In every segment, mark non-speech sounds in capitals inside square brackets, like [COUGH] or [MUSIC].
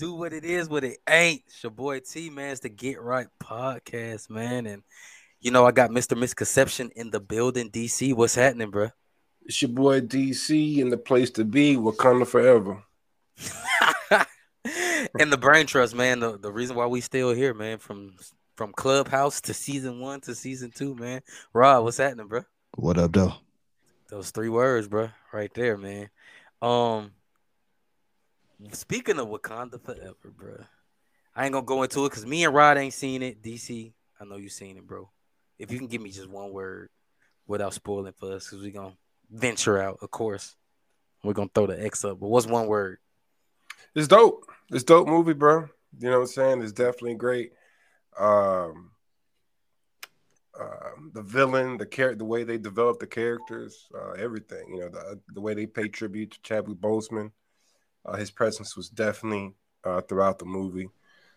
Yo, what it do, what it is, what it ain't. It's your boy T, man. It's the Get Right podcast, man. And you know, I got Mr. Misconception in the building, DC. What's happening, bro? It's your boy DC and the place to be, Wakanda forever. [LAUGHS] and the brain trust, man. The, the reason why we still here, man, from from clubhouse to season one to season two, man. Rod, what's happening, bro? What up, though? Those three words, bro, right there, man. Um, speaking of Wakanda forever, bro, I ain't gonna go into it because me and Rod ain't seen it. DC, I know you seen it, bro. If you can give me just one word without spoiling for us, because we gonna venture out, of course. We're gonna throw the X up, but what's one word? It's dope. It's dope movie, bro. You know what I'm saying? It's definitely great. Um, uh, the villain, the character, the way they develop the characters, uh, everything. You know, the the way they pay tribute to Chadwick Boseman. Uh, his presence was definitely uh, throughout the movie.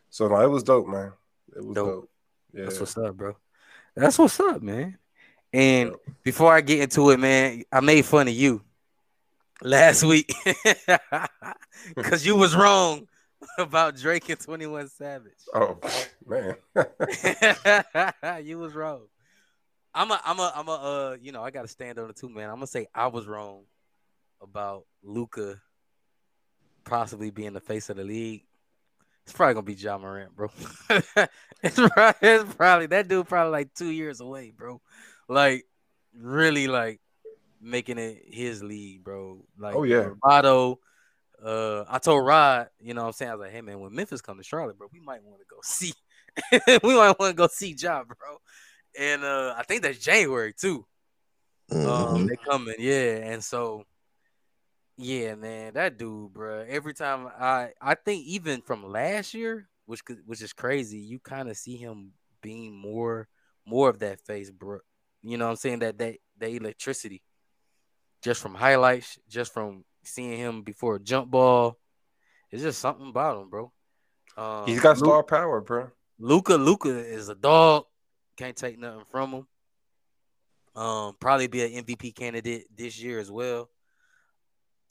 So no, it was dope, man. It was dope. dope. Yeah. That's what's up, bro. That's what's up, man. And before I get into it, man, I made fun of you last week [LAUGHS] because you was wrong [LAUGHS] about Drake and 21 Savage. Oh man. [LAUGHS] you was wrong. I'm a I'm a I'm a uh you know I gotta stand on it too, man. I'm gonna say I was wrong about Luka possibly being the face of the league. It's probably gonna be Ja Morant, bro. [LAUGHS] it's, probably, it's probably that dude probably like two years away, bro. Like really like making it his league, bro. Like oh yeah, Roboto. Uh, I told Rod, you know, what I'm saying I was like, hey man, when Memphis come to Charlotte, bro, we might want to go see. [LAUGHS] we might want to go see Ja, bro. And uh, I think that's January too. Um, mm-hmm. Um, they coming, yeah. And so, yeah, man, that dude, bro. Every time I, I think even from last year, which which is crazy, you kind of see him being more, more of that face, bro. You know, what I'm saying that that that electricity, just from highlights, just from seeing him before a jump ball. It's just something about him, bro. Um, He's got star power, bro. Luka, Luka is a dog. Can't take nothing from him. Um, probably be an MVP candidate this year as well.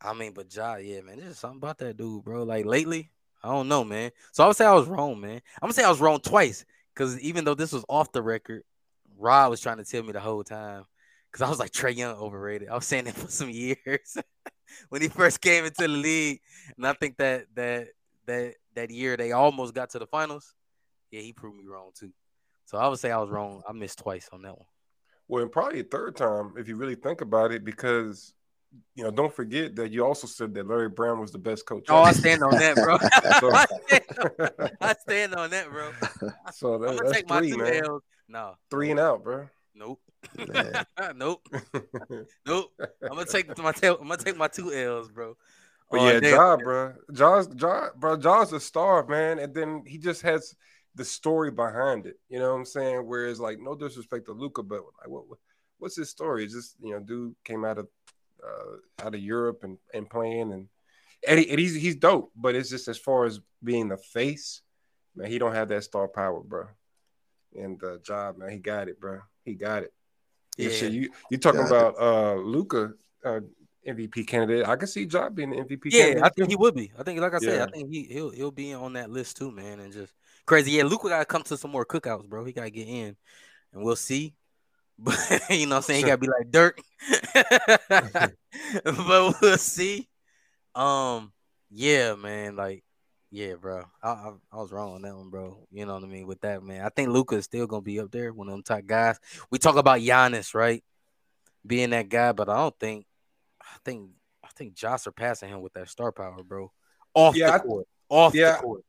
I mean, but Ja, yeah, man, there's something about that dude, bro. Like lately, I don't know, man. So I would say I was wrong, man. I'm gonna say I was wrong twice because even though this was off the record, Rod was trying to tell me the whole time because I was like Trae Young overrated. I was saying that [LAUGHS] for some years [LAUGHS] when he first came into the league, and I think that that that that year they almost got to the finals. Yeah, he proved me wrong too. So I would say I was wrong. I missed twice on that one. Well, and probably a third time if you really think about it, because you know, don't forget that you also said that Larry Brown was the best coach. Oh, I stand on that, bro. [LAUGHS] [LAUGHS] I, stand on, I, stand on, that, bro. [LAUGHS] So that, I'm gonna take three, my two L's. No, three and out, bro. Nope. nope. nope. I'm gonna take my tail. I'm gonna take my two L's, bro. But oh, yeah, Ja, bro. Ja's Ja, bro. Ja's a star, man. And then he just has the story behind it. You know what I'm saying? Whereas, like, no disrespect to Luka, but like, what, what's his story? It's just you know, dude came out of uh, out of Europe and and playing and and, he, and he's he's dope. But it's just as far as being the face, man, he don't have that star power, bro. And the job, man, he got it, bro. He got it. Yeah, shit, you you talking about uh Luka uh, MVP candidate? I can see Ja being the MVP. Yeah, candidate I think he would be. I think, like I said, yeah. I think he he'll he'll be on that list too, man. And just crazy. Yeah, Luka gotta come to some more cookouts, bro. He gotta get in, and we'll see. But [LAUGHS] you know, what I'm saying he gotta be like Dirk. [LAUGHS] [LAUGHS] but we'll see. Um, yeah, man. Like yeah, bro. I, I, I was wrong on that one, bro. You know what I mean with that man. I think Luka is still gonna be up there, one of them top guys. We talk about Giannis, right? Being that guy, but I don't think I think I think Josh surpassing him with that star power, bro. Off yeah, the court. I, off yeah, the court.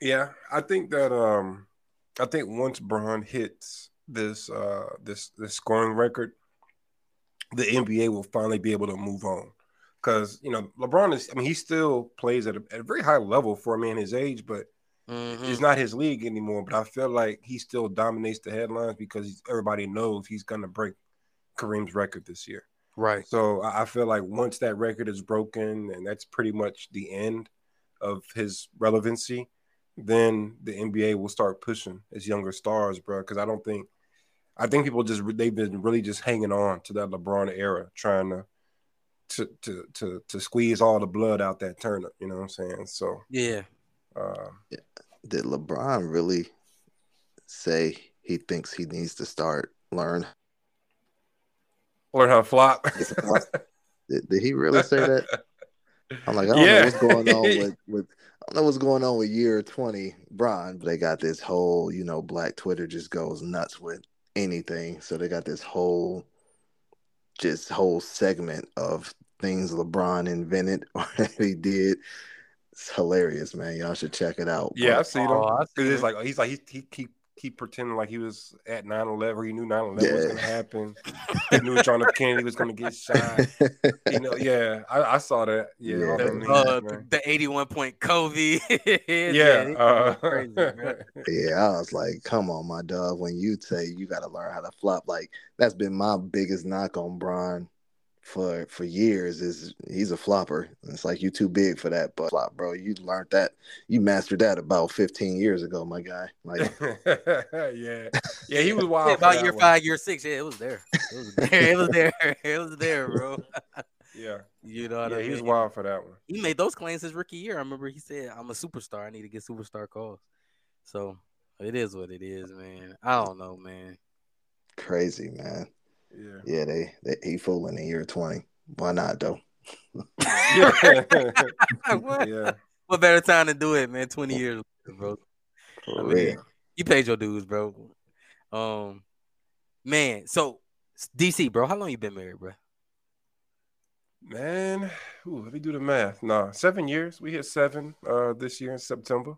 Yeah, I think that um I think once Bron hits this uh this this scoring record, the NBA will finally be able to move on because you know LeBron is. I mean, he still plays at a, at a very high level for a man his age, but mm-hmm. it's not his league anymore. But I feel like he still dominates the headlines because everybody knows he's going to break Kareem's record this year. Right. So I feel like once that record is broken, and that's pretty much the end of his relevancy, then the NBA will start pushing its younger stars, bro. Because I don't think, I think people just they've been really just hanging on to that LeBron era, trying to to to to to squeeze all the blood out that turnip. You know what I'm saying? So Yeah. uh, Did LeBron really say he thinks he needs to start learn? learn how to flop. Did, did he really say that? I'm like, I don't Yeah. know what's going on [LAUGHS] with, with I don't know what's going on with year 20 Bron, but they got this whole, you know, black Twitter just goes nuts with anything. So they got this whole just whole segment of things LeBron invented [LAUGHS] or he did. It's hilarious, man. Y'all should check it out. yeah, I But see them. Oh, I see it's like he's like he he keep keep pretending like he was at 9-11. He knew 9-11 was gonna happen. [LAUGHS] he knew John F. Kennedy was gonna get shot. You know, [LAUGHS] yeah, I, I saw that. Yeah, Yeah. The, them memes, uh, man. the 81 point Kobe. [LAUGHS] yeah, he- uh, crazy. Yeah, I was like, come on, my dog. When you say you got to learn how to flop, like that's been my biggest knock on Bron for for years. Is he's a flopper. It's like you too big for that, but flop, bro. You learned that. You mastered that about 15 years ago, my guy. Like, [LAUGHS] yeah, yeah, he was wild. Yeah, for about that year one. five, year six. Yeah, it was there. It was there. It was there. [LAUGHS] It was there, bro. Yeah, [LAUGHS] You know what yeah, I he was mean? wild for that one. He made those claims his rookie year. I remember he said, "I'm a superstar. I need to get superstar calls." So it is what it is, man. I don't know, man. crazy, man. Yeah. Yeah, they, they he fooling in year 20. Why not though? [LAUGHS] yeah. what? yeah. what better time to do it, man? Twenty years, later, bro. For I mean, real. You paid your dues, bro. Um, man. So DC, bro, how long you been married, bro? Man, ooh, let me do the math. Nah, seven years. We hit seven uh this year in September.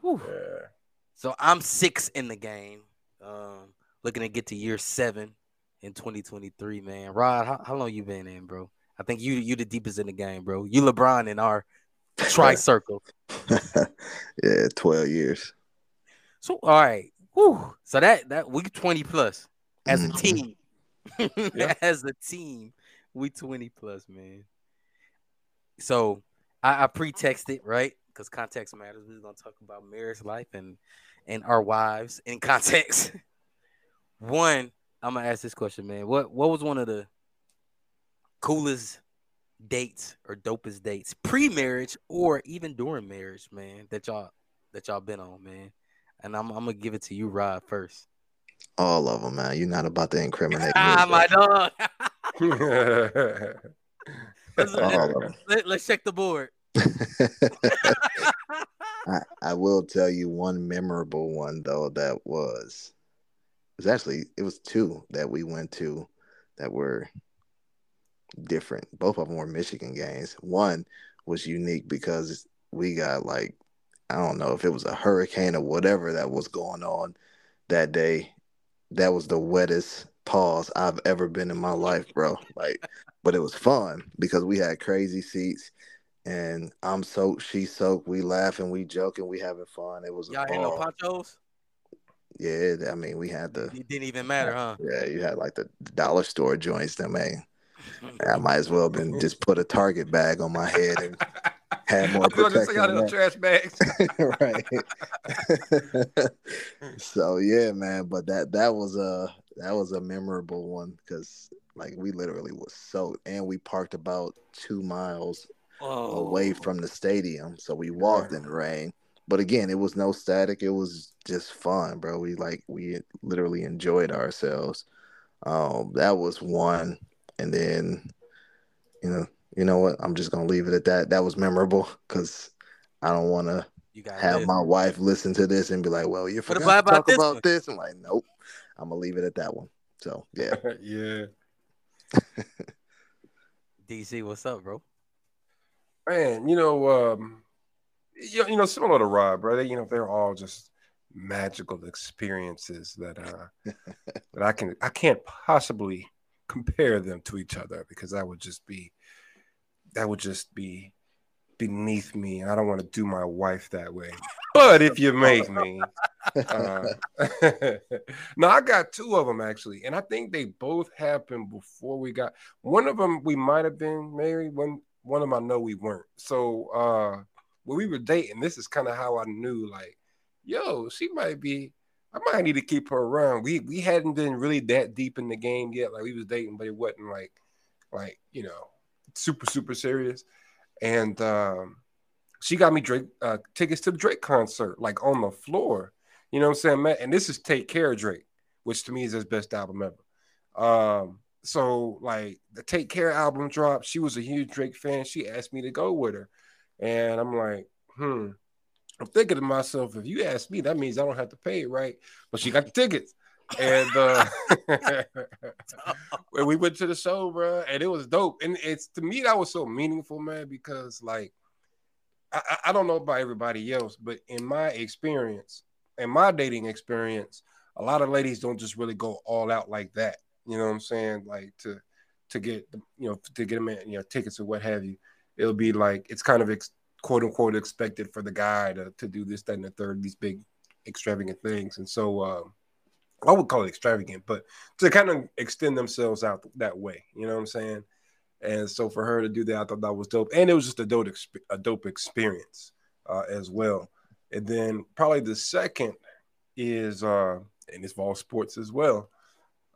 Whew. Yeah. So I'm six in the game. Um, looking to get to year seven in 2023, man. Rod, how, how long you been in, bro? I think you you the deepest in the game, bro. You LeBron in our tri circle. [LAUGHS] yeah, 12 years. So all right, Whew. So that that we 20 plus as a Mhm. team. [LAUGHS] Yeah. as a team, we 20 plus, man. So I, I pre-texted, it, right? Because context matters. We're gonna talk about marriage life and and our wives in context. [LAUGHS] one, I'm gonna ask this question, man. What what was one of the coolest dates or dopest dates pre-marriage or even during marriage, man, that y'all that y'all been on, man? And I'm I'm gonna give it to you, Rod, first. All of them, man. You're not about to incriminate me. Ah, my bro. dog. [LAUGHS] Let's, All of them. let, us check the board. [LAUGHS] [LAUGHS] I, I will tell you one memorable one though that was it was actually it was two that we went to that were different. Both of them were Michigan games. One was unique because we got like I don't know if it was a hurricane or whatever that was going on that day. That was the wettest pause I've ever been in my life, bro. Like, but it was fun because we had crazy seats and I'm soaked, she's soaked. We laughing, we joking, we having fun. It was a Y'all had no ponchos? Yeah, I mean, we had the It didn't even matter, huh? yeah, you had like the dollar store joints. That man, [LAUGHS] I might as well been [LAUGHS] just put a Target bag on my head and had [LAUGHS] more I'm gonna just say protection. than little that. trash bags. right. so yeah, man. But that that was a that was a memorable one because like we literally was soaked and we parked about two miles oh, away from the stadium, so we walked in the rain. But again, it was no static. It was just fun, bro. We like we literally enjoyed ourselves. Um, that was one, and then you know, you know what? I'm just gonna leave it at that. That was memorable because I don't want to you got have my wife listen to this and be like, "Well, you What forgot about to talk this about one? this." I'm like, "Nope." I'm gonna leave it at that one. So yeah, [LAUGHS] yeah. [LAUGHS] DC. What's up, bro? Man, you know, um, you, you know, similar to Rod. They, you know, they're all just magical experiences that uh [LAUGHS] that I can I can't possibly compare them to each other because that would just be that would just be beneath me. and I don't want to do my wife that way. But if you make me, uh, [LAUGHS] no, I got two of them actually, and I think they both happened before we got. One of them we might have been married. One one of them I know we weren't. So uh, when we were dating, this is kind of how I knew, like, yo, she might be. I might need to keep her around. We we hadn't been really that deep in the game yet. Like we was dating, but it wasn't like like you know super super serious, and um, she got me Drake uh, tickets to the Drake concert, like on the floor. You know what I'm saying, man? And this is Take Care of Drake, which to me is his best album ever. Um, so like the Take Care album dropped. She was a huge Drake fan. She asked me to go with her, and I'm like, hmm. I'm thinking to myself, if you ask me, that means I don't have to pay, right? But she got the tickets. And uh [LAUGHS] we went to the show, bro, and it was dope. And it's to me that was so meaningful, man, because like I, I don't know about everybody else, but in my experience, in my dating experience, a lot of ladies don't just really go all out like that. You know what I'm saying? Like to to get you know to get them you know tickets or what have you. It'll be like it's kind of ex- quote unquote expected for the guy to, to do this, that, and the third, these big extravagant things. And so um, I would call it extravagant, but to kind of extend themselves out that way, you know what I'm saying? And so for her to do that, I thought that was dope. And it was just a dope, a dope experience uh, as well. And then probably the second is, uh, and it's all sports as well.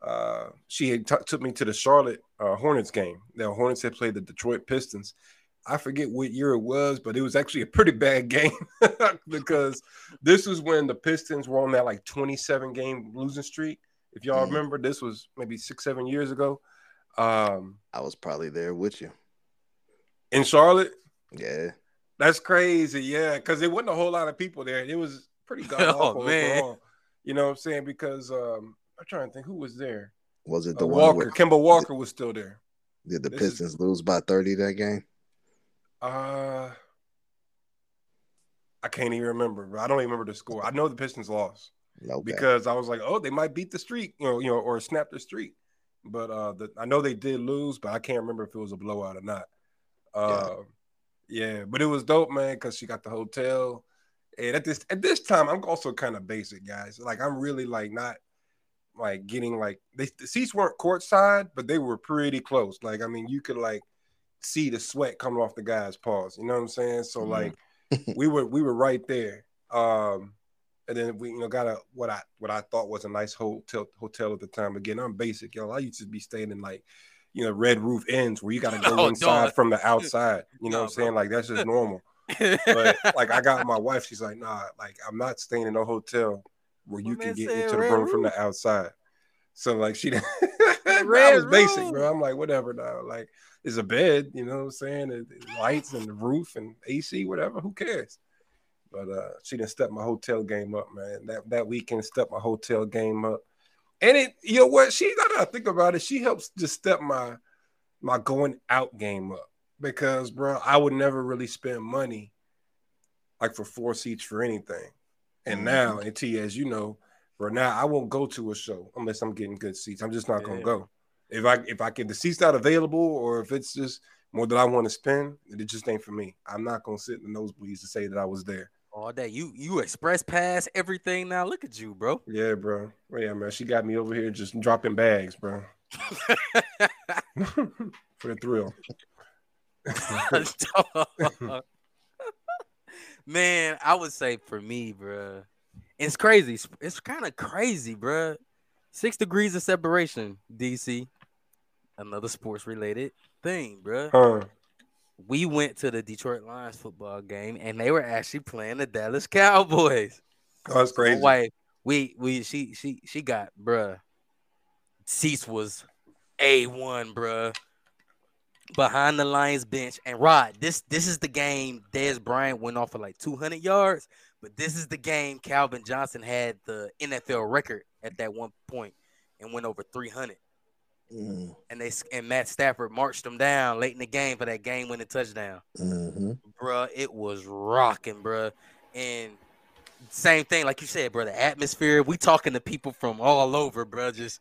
Uh, she had t- took me to the Charlotte uh, Hornets game. The Hornets had played the Detroit Pistons, I forget what year it was, but it was actually a pretty bad [LAUGHS] game [LAUGHS] because this was when the Pistons were on that like 27 game losing streak. If y'all mm. remember, this was maybe six, seven years ago. Um, I was probably there with you in Charlotte. Yeah, that's crazy. Yeah, because there wasn't a whole lot of people there. It was pretty [LAUGHS] god awful oh, man. Overall. You know what I'm saying? Because um, I'm trying to think who was there. Was it the uh, Walker? With, Kemba Walker was still there. Did the this Pistons is, lose by 30 that game? Uh, I can't even remember. I don't even remember the score. I know the Pistons lost okay. because I was like, oh, they might beat the streak, you know, you know, or snap the streak. But uh, the, I know they did lose, but I can't remember if it was a blowout or not. Uh, yeah. yeah, but it was dope, man, because she got the hotel. And at this at this time, I'm also kind of basic, guys. Like I'm really like not like getting like they, the seats weren't courtside, but they were pretty close. Like I mean, you could like see the sweat coming off the guy's paws. You know what I'm saying? So mm-hmm. like [LAUGHS] we were we were right there. Um and then we you know got a what I what I thought was a nice hotel hotel at the time. Again, I'm basic, yo. I used to be staying in like you know Red Roof Inns where you got to go [LAUGHS] oh, inside from the outside. [LAUGHS] You know no, what I'm saying? Like that's just normal. but like I got my wife, she's like, nah, like I'm not staying in a hotel where you can get into the room roof. from the outside. So like she, I was basic, bro. I'm like whatever now. Like is a bed, you know what I'm saying? And, lights and the roof and AC, whatever. Who cares? But uh, she didn't step my hotel game up, man. That that weekend stepped my hotel game up. And it, you know what? She gotta think about it. She helps just step my my going out game up because, bro, I would never really spend money like for four seats for anything. And mm-hmm. now, and T, as you know, bro, now I won't go to a show unless I'm getting good seats. I'm just not gonna go if I if I get the seats not available or if it's just more that I want to spend, it just ain't for me. I'm not gonna sit in the nosebleeds to say that I was there. All day. You you express pass everything now. Look at you, bro. Yeah, bro. Well, yeah, man. She got me over here just dropping bags, bro. [LAUGHS] for the thrill. [LAUGHS] [LAUGHS] man, I would say for me, bro. It's crazy. It's kind of crazy, bro. Six degrees of separation, DC another sports related thing, bro. Huh. We went to the Detroit Lions football game and they were actually playing the Dallas Cowboys. Oh, that's crazy. My wife, we we she she she got bruh. Seats was a one, bruh. Behind the Lions bench and Rod, this this is the game. Dez Bryant went off for like 200 yards, but this is the game Calvin Johnson had the NFL record at that one point and went over 300. Mm. And they and Matt Stafford marched them down late in the game for that game winning touchdown. Mm-hmm. Bruh, it was rocking, bruh. And same thing, like you said, bro. The atmosphere. We talking to people from all over, bruh. Just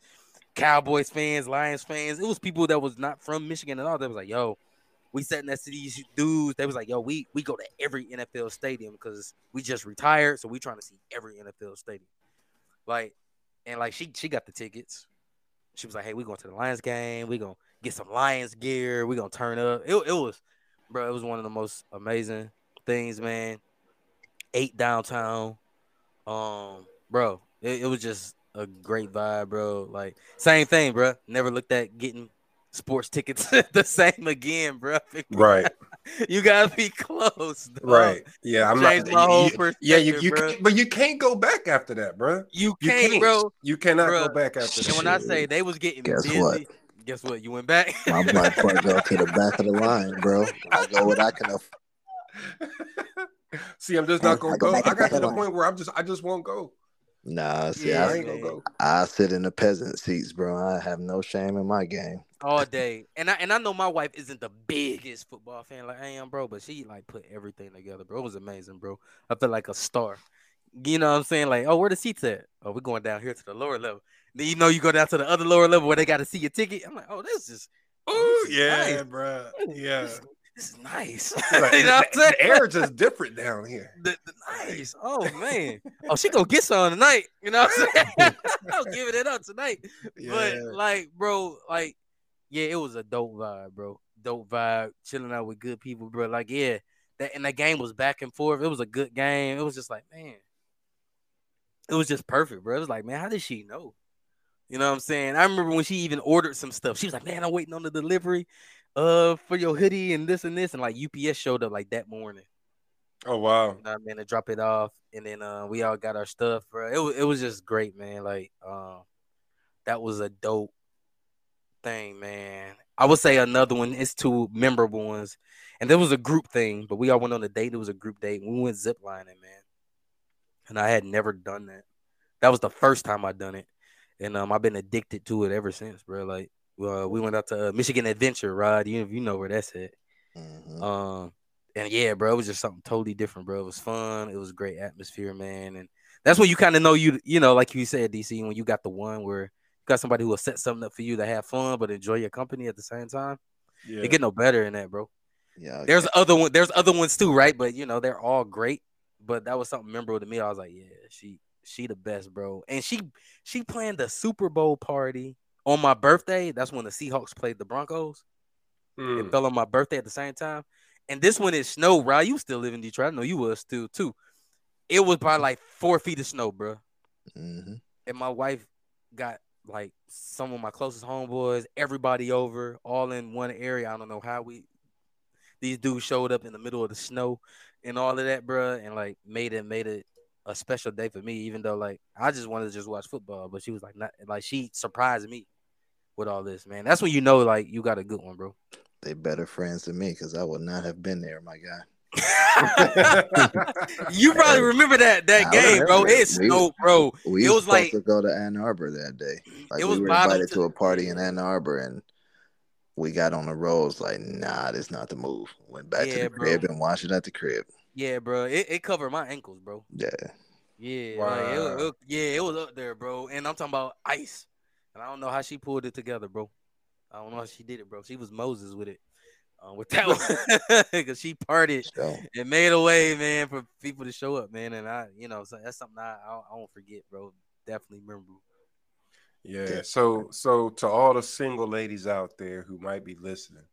Cowboys fans, Lions fans. It was people that was not from Michigan at all. That was like, "Yo, we sat next to these dudes." They was like, "Yo, we we go to every NFL stadium because we just retired, so we trying to see every NFL stadium." Like, and like she she got the tickets she was like, "Hey, we going to the Lions game. We gonna get some Lions gear. We gonna turn up." It, it was, bro. It was one of the most amazing things, man. Eight downtown, um, bro. It, it was just a great vibe, bro. Like same thing, bro. Never looked at getting sports tickets [LAUGHS] the same again, bro. Right. [LAUGHS] you gotta be close, dog. Right. Yeah. I'm Changed not. my whole you- yeah. You. you can't, but you can't go back after that, bro. You You can't, can't, bro. You cannot Bruh. go back after And that. when I say they was getting Guess busy, what? guess what? You went back. My blood pressure to the back of the [LAUGHS] line, bro. I go what I can afford. See, I'm just not gonna go go. I got to back the on. point where I'm just, I just won't go. Nah, see, Yeah, I I, go. I sit in the peasant seats, bro. I have no shame in my game. all day. And I and I know my wife isn't the biggest football fan like I am, bro, but she like put everything together, bro. It was amazing, bro. I feel like a star. You know what I'm saying? Like, oh, where the seats at? Oh, we're going down here to the lower level. Then you know you go down to the other lower level where they got to see your ticket. I'm like, oh, this is Oh yeah, is nice. bro. This, [LAUGHS] this is nice. Like, [LAUGHS] you know what I'm saying? the air is just different down here. The- the- nice. Oh man. [LAUGHS] Oh, she gonna get some tonight. You know what I'm saying? [LAUGHS] I'm giving it up tonight. But like, bro, like, yeah, it was a dope vibe, bro. Dope vibe, chilling out with good people, bro. Like, yeah, that and the game was back and forth. It was a good game. It was just like, man, it was just perfect, bro. It was like, man, how did she know? You know what I'm saying? I remember when she even ordered some stuff. She was like, man, I'm waiting on the delivery, uh, for your hoodie and this and this, and like UPS showed up like that morning. Oh wow. You know I mean? To drop it off, and then uh, we all got our stuff, bro. It was it was just great, man. Like, um, that was a dope thing, man. I would say another one. It's two memorable ones, and there was a group thing, but we all went on a date. It was a group date. We went ziplining, man, and I had never done that. That was the first time I done it, and um, I've been addicted to it ever since, bro. Like, uh, we went out to uh, Michigan Adventure Ride. You you know where that's at. Mhm. Um, and yeah, bro, it was just something totally different, bro. It was fun. It was great atmosphere, man. And that's when you kind of know you, you know, like you said, DC, when you got the one where you got somebody who will set something up for you to have fun but enjoy your company at the same time. Yeah. It get no better than that, bro. yeah, There's other one, there's other ones too, right? But you know, they're all great. But that was something memorable to me. I was like, yeah, she she the best, bro. And she she planned the Super Bowl party on my birthday. That's when the Seahawks played the Broncos. Mm. It fell on my birthday at the same time. And this one is snow, bro. You still live in Detroit. I know you was still too. It was by like four feet of snow, bro. hmm And my wife got like some of my closest homeboys, everybody over, all in one area. I don't know how we these dudes showed up in the middle of the snow and all of that, bro, and like made it made it a special day for me, even though like I just wanted to just watch football. But she was like not like she surprised me with all this, man. That's when you know like you got a good one, bro. They better friends than me because I would not have been there, my guy. [LAUGHS] you probably remember that that I game, bro. remember. It snowed, bro. We It was, was supposed like- to go to Ann Arbor that day. Like It was we were invited to- to a party in Ann Arbor, and we got on the roads. Like, nah, this not the move. Went back to the bro. crib and watched it at the crib. Yeah, bro. It, it covered my ankles, bro. Yeah, Yeah, like, it, Wow. it- yeah, it was up there, bro. And I'm talking about ice. And I don't know how she pulled it together, bro. I don't know how she did it, bro. She was Moses with it. Uh, with that one, because [LAUGHS] she partied so and made a way, man, for people to show up, man. And I, you know, so that's something I, I, I won't forget, bro. Definitely memorable. Yeah. Yeah. So so to all the single ladies out there who might be listening,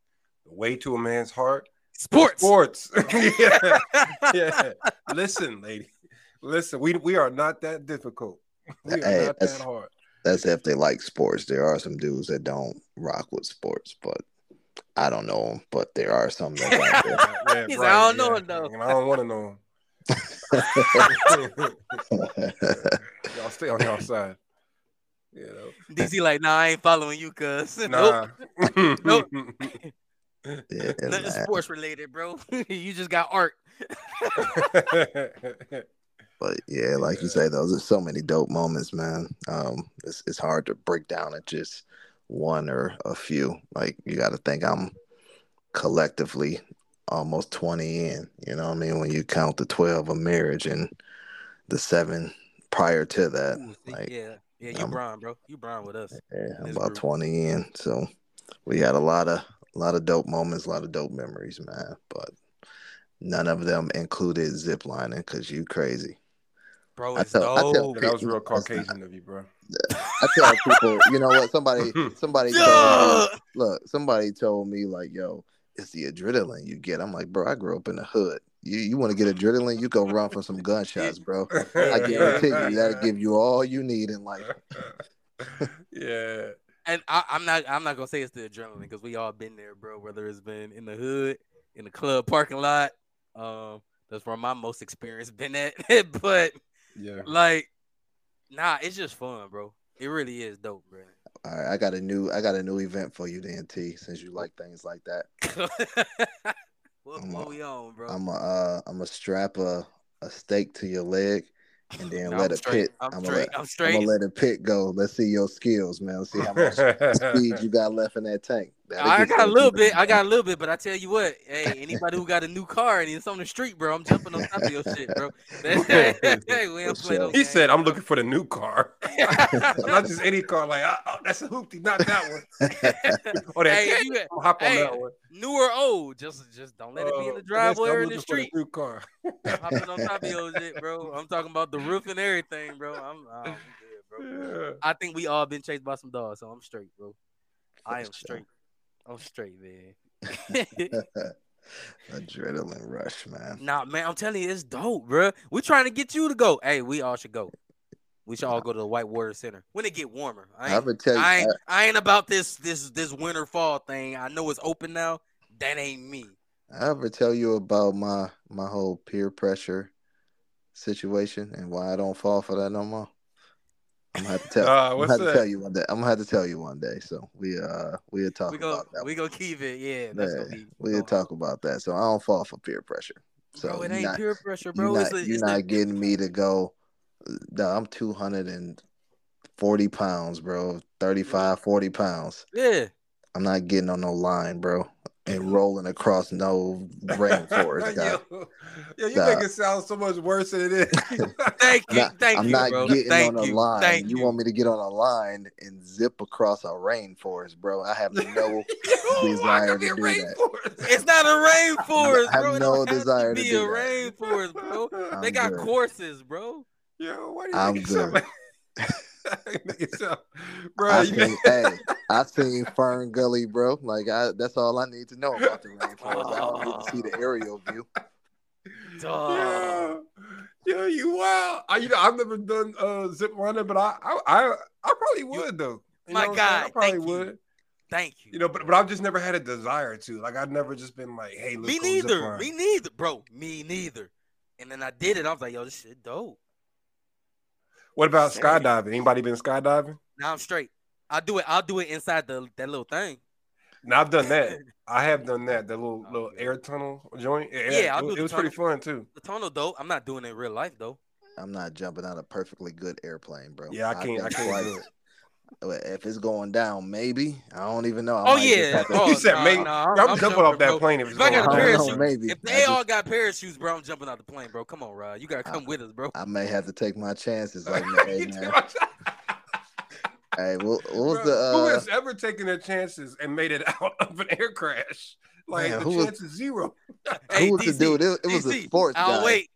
the way to a man's heart, Sports. sports. [LAUGHS] yeah. [LAUGHS] Yeah. Listen, lady. Listen, we we are not that difficult. We are Hey, not that hard. That's if they like sports. There are some dudes that don't rock with sports, but I don't know them. But there are some that like. Yeah, yeah, right, like, I don't know yeah. him, though. And I don't want to know him. [LAUGHS] y'all stay on y'all side. You know. DC like, nah, I ain't following you, cuz. [LAUGHS] Nope. Nah. [LAUGHS] Nope. yeah, Nothing man. sports related, bro. you just got art. But yeah, like you say, those are so many dope moments, man. Um, it's it's hard to break down at just one or a few. Like you got to think I'm collectively almost twenty in. You know what I mean? When you count the twelve of marriage and the seven prior to that, Ooh, like yeah, yeah, you Brian, bro. You Brian with us. yeah, I'm about group. twenty in. So we had a lot of a lot of dope moments, a lot of dope memories, man. But none of them included ziplining because you crazy. Bro, I it's tell- I tell dope. that was real [LAUGHS] Caucasian of you, bro. I tell people, you know what? Somebody, [LAUGHS] somebody told me, look, somebody told me like, yo, it's the adrenaline you get. I'm like, bro, I grew up in the hood. You you want to get adrenaline? You go run from some gunshots, bro. I [LAUGHS] guarantee you that'll give you all you need in life. yeah. and I, I'm not I'm not gonna say it's the adrenaline because we all been there, bro. Whether it's been in the hood, in the club parking lot, um, that's where my most experience been at. but Yeah. like, nah, it's just fun, bro. It really is dope, bro. All right, I got a new I got a new event for you, then T. Since you like things like that, [LAUGHS] what, I'm what a- we on, bro? I'm a uh, I'm a strap a, a stake to your leg, and then No, let I'm it straight. pit. I'm I'ma straight. let, I'm straight. I'm straight. gonna let it pit go. Let's see your skills, man. Let's see how much [LAUGHS] speed you got left in that tank. That'll I got a little bit. I got a little bit, but I tell you what, hey, anybody who got a new car and it's on the street, bro, I'm jumping on top of your shit, bro. [LAUGHS] [LAUGHS] hey, we don't play sure. no He games, said, "I'm bro. looking for the new car, [LAUGHS] not just any car." Like, oh, oh, that's a hoopty, not that one. Or that Hey, hey, you, I'll hop on hey, that one. new or old, just just don't let it be in Uh, the driveway I'm or in the looking for street. New car. Hopping on top of your shit, bro. I'm talking about the roof and everything, bro. I'm, I'm good, bro. Yeah. I think we all been chased by some dogs, so I'm straight, bro. I am straight. I'm straight, man. [LAUGHS] Adrenaline rush, man. nah, man, I'm telling you, it's dope, bro. We're trying to get you to go. Hey, we all should go. We should all go to the Whitewater Center when it get warmer. I I ain't, would tell you. I ain't, I ain't about this this this winter fall thing. I know it's open now. That ain't me. I ever tell you about my my whole peer pressure situation and why I don't fall for that no more? I'm gonna have to tell. Uh, I'm what's gonna have to tell you one day. I'm gonna have to tell you one day. So we uh we'll talk We go about that. we one. go keep it. Yeah, that's gonna Yeah, be. we'll going talk about that. So I don't fall for peer pressure. So bro, it ain't not, peer pressure, you bro. not, it's a, you it's not the- getting me to go. No, I'm 240 pounds, bro. 35, 40 pounds. yeah. I'm not getting on no line, bro, and rolling across no rainforest. yo, [LAUGHS] yo, you make it sound so much worse than it is. [LAUGHS] [LAUGHS] Thank you, not, thank I'm you, not bro. getting thank on a you, line. thank you, want me to get on a line and zip across a rainforest, bro? I have no. Desire to do that. It's not a rainforest, I have bro. No desire to to be do a that. rainforest, bro. They got good. courses, bro. Yo, why do you I'm make it sound good. Like make it sound, bro? I you seen, [LAUGHS] hey, I seen FernGully, bro. Like I, that's all I need to know about the rainforest. I don't need to see the aerial view. Dog. Yeah, yeah, you wow. I, you know, I've never done uh zip lining, but I, I, I, I probably would though. You My God, I'm saying? guy, I probably thank you. would. Thank you. You know, but but I've just never had a desire to. Like I've never just been like, hey, let's me neither. Me neither, bro. Me neither. And then I did it. I was like, yo, this shit dope. What about Dang. skydiving? Anybody been skydiving? Now I'm straight. I'll do it. I'll do it inside the that little thing. No, I've done that. [LAUGHS] I have done that. That little Oh, little yeah. air tunnel joint. Yeah, I'll it, do it the was pretty fun too. The tunnel dope. I'm not doing it in real life though. I'm not jumping out a perfectly good airplane, bro. Yeah, I can't. I think can't twice. do it. If it's going down, maybe I don't even know. I Oh yeah. Oh, You said nah, maybe. nah, Bro, I'm, jumping off that bro. plane if If I got going a I don't know, parachute, maybe. If they just- all got parachutes, bro, I'm jumping out the plane, bro. Come on, Rod. You gotta I- come with us, bro. I may have to take my chances. Like, hey, [LAUGHS] man. [LAUGHS] Hey, what, what was Bro, the? who Uh, has ever taken their chances and made it [LAUGHS] out of an air crash? Like Man, the who was- chance is zero. Hey, who was the dude? It, it was a DC, sports I'll guy. wait.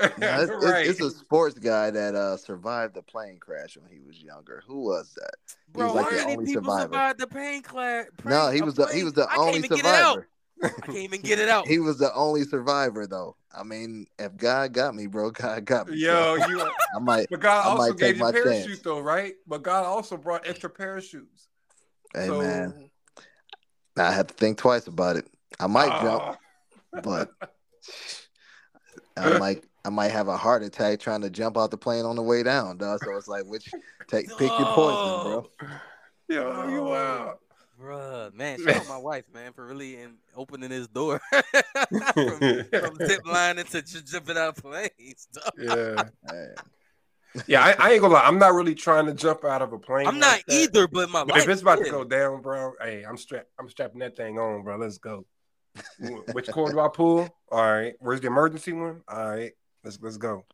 [LAUGHS] It's, it's- right. it's a sports guy that uh, survived the plane crash when he was younger. Who was that? Bro, was like how the many people survivor. survived the plane crash? No, he was the he was the I only even get it out. survivor. I can't even get it out. [LAUGHS] He was the only survivor, though. I mean, if God got me, bro, [LAUGHS] God got me. Yo, you. I might. But God I also gave you parachute, chance. though, right? But God also brought extra parachutes. Hey, so, man, I have to think twice about it. I might jump, Ah. but I might. I might have a heart attack trying to jump out the plane on the way down, dog. So it's like, which take pick your poison, bro. Yo, oh, you out. Bruh, man, [LAUGHS] shout out my wife, man, for really in opening this door [LAUGHS] from, from zip lining to j- jumping out of planes. dog. Yeah, Hey, yeah. I, I ain't gonna lie. I'm not really trying to jump out of a plane. I'm like not that. either, but my But life. if it's about to go down, bro, hey, I'm strapped. I'm strapping that thing on, bro. Let's go. Which cord do I pull? All right. Where's the emergency one? All right. Let's let's go.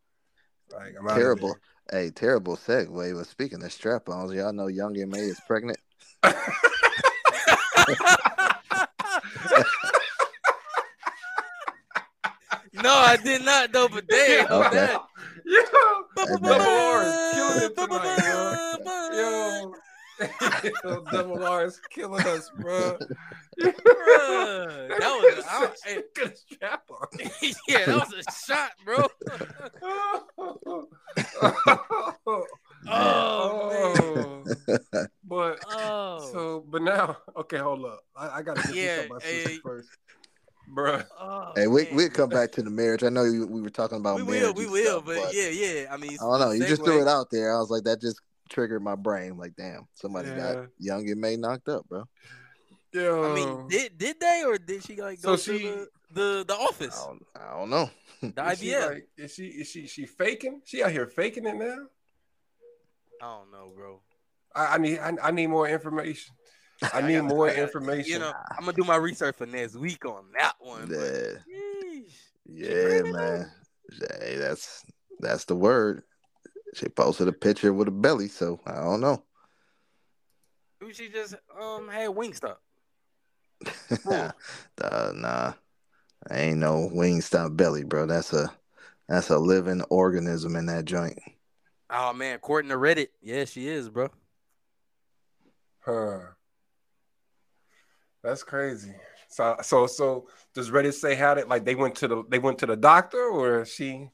Like I'm outta terrible. Hey, terrible segue. But speaking of strap-ons, y'all know Young M.A. is pregnant. [LAUGHS] no, I did not though, but damn, Okay. that. [LAUGHS] Yo, Hey, double man. Killing it tonight. Yo, Yo, double R is killing us, bro. [LAUGHS] Bruh, that was I, hey, good strap on. [LAUGHS] yeah, that was a shot, bro. [LAUGHS] oh, Oh, man. but Oh Okay, hold up. I, I gotta get Yeah, this on my sister hey. first, bruh. Oh, Hey, we man. we'll come back to the marriage. I know you, we were talking about We marriage. will, we will, stuff, but, yeah, yeah. I mean, I don't know. You just threw it out there. I was like, that just triggered my brain. Like, damn, somebody Yeah. got Young M.A. knocked up, bro. Yeah. I mean, did did they or did she like go So to she- the, the the I office, don't, I don't know. the is she like, is she is she she faking? She out here faking it now? I don't know, bro. I, I need I, I need more information. I [LAUGHS] I need gotta- more I information. You know, I'm gonna do my research for next week on that one. Yeah, yeah, man. Hey, that's that's the word. She posted a picture with a belly, so I don't know. Maybe She just um had Wingstop. [LAUGHS] uh, nah, ain't no Wingstop belly, bro. That's a that's a living organism in that joint. Oh man, according to Reddit, yeah, she is, bro. Huh. That's crazy. So so so does Reddit say how did like they went to the they went to the doctor or she